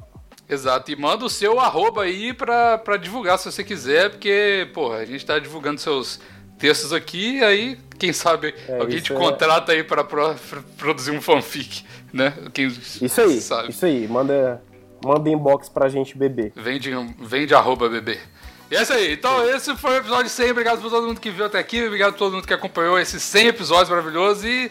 Exato, e manda o seu arroba aí pra, pra divulgar se você quiser, porque, porra, a gente tá divulgando seus textos aqui, aí, quem sabe, É, alguém te é- contrata aí pra, pra produzir um fanfic, né? Quem Isso aí, sabe. isso aí. Manda, manda inbox pra gente beber. Vende, vende arroba bebê. E é isso aí. Então, esse foi o episódio 100. Obrigado por todo mundo que viu até aqui. Obrigado por todo mundo que acompanhou esses 100 episódios maravilhosos. E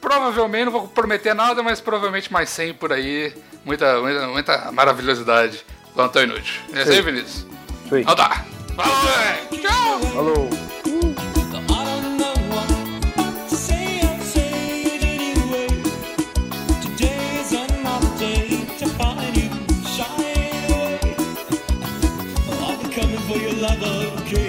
provavelmente, não vou prometer nada, mas provavelmente mais 100 por aí. Muita, muita, muita maravilhosidade. Plantão inútil. É isso aí, Vinícius. Isso aí. Então tá. Falou. Tchau! Falou! For your love, okay?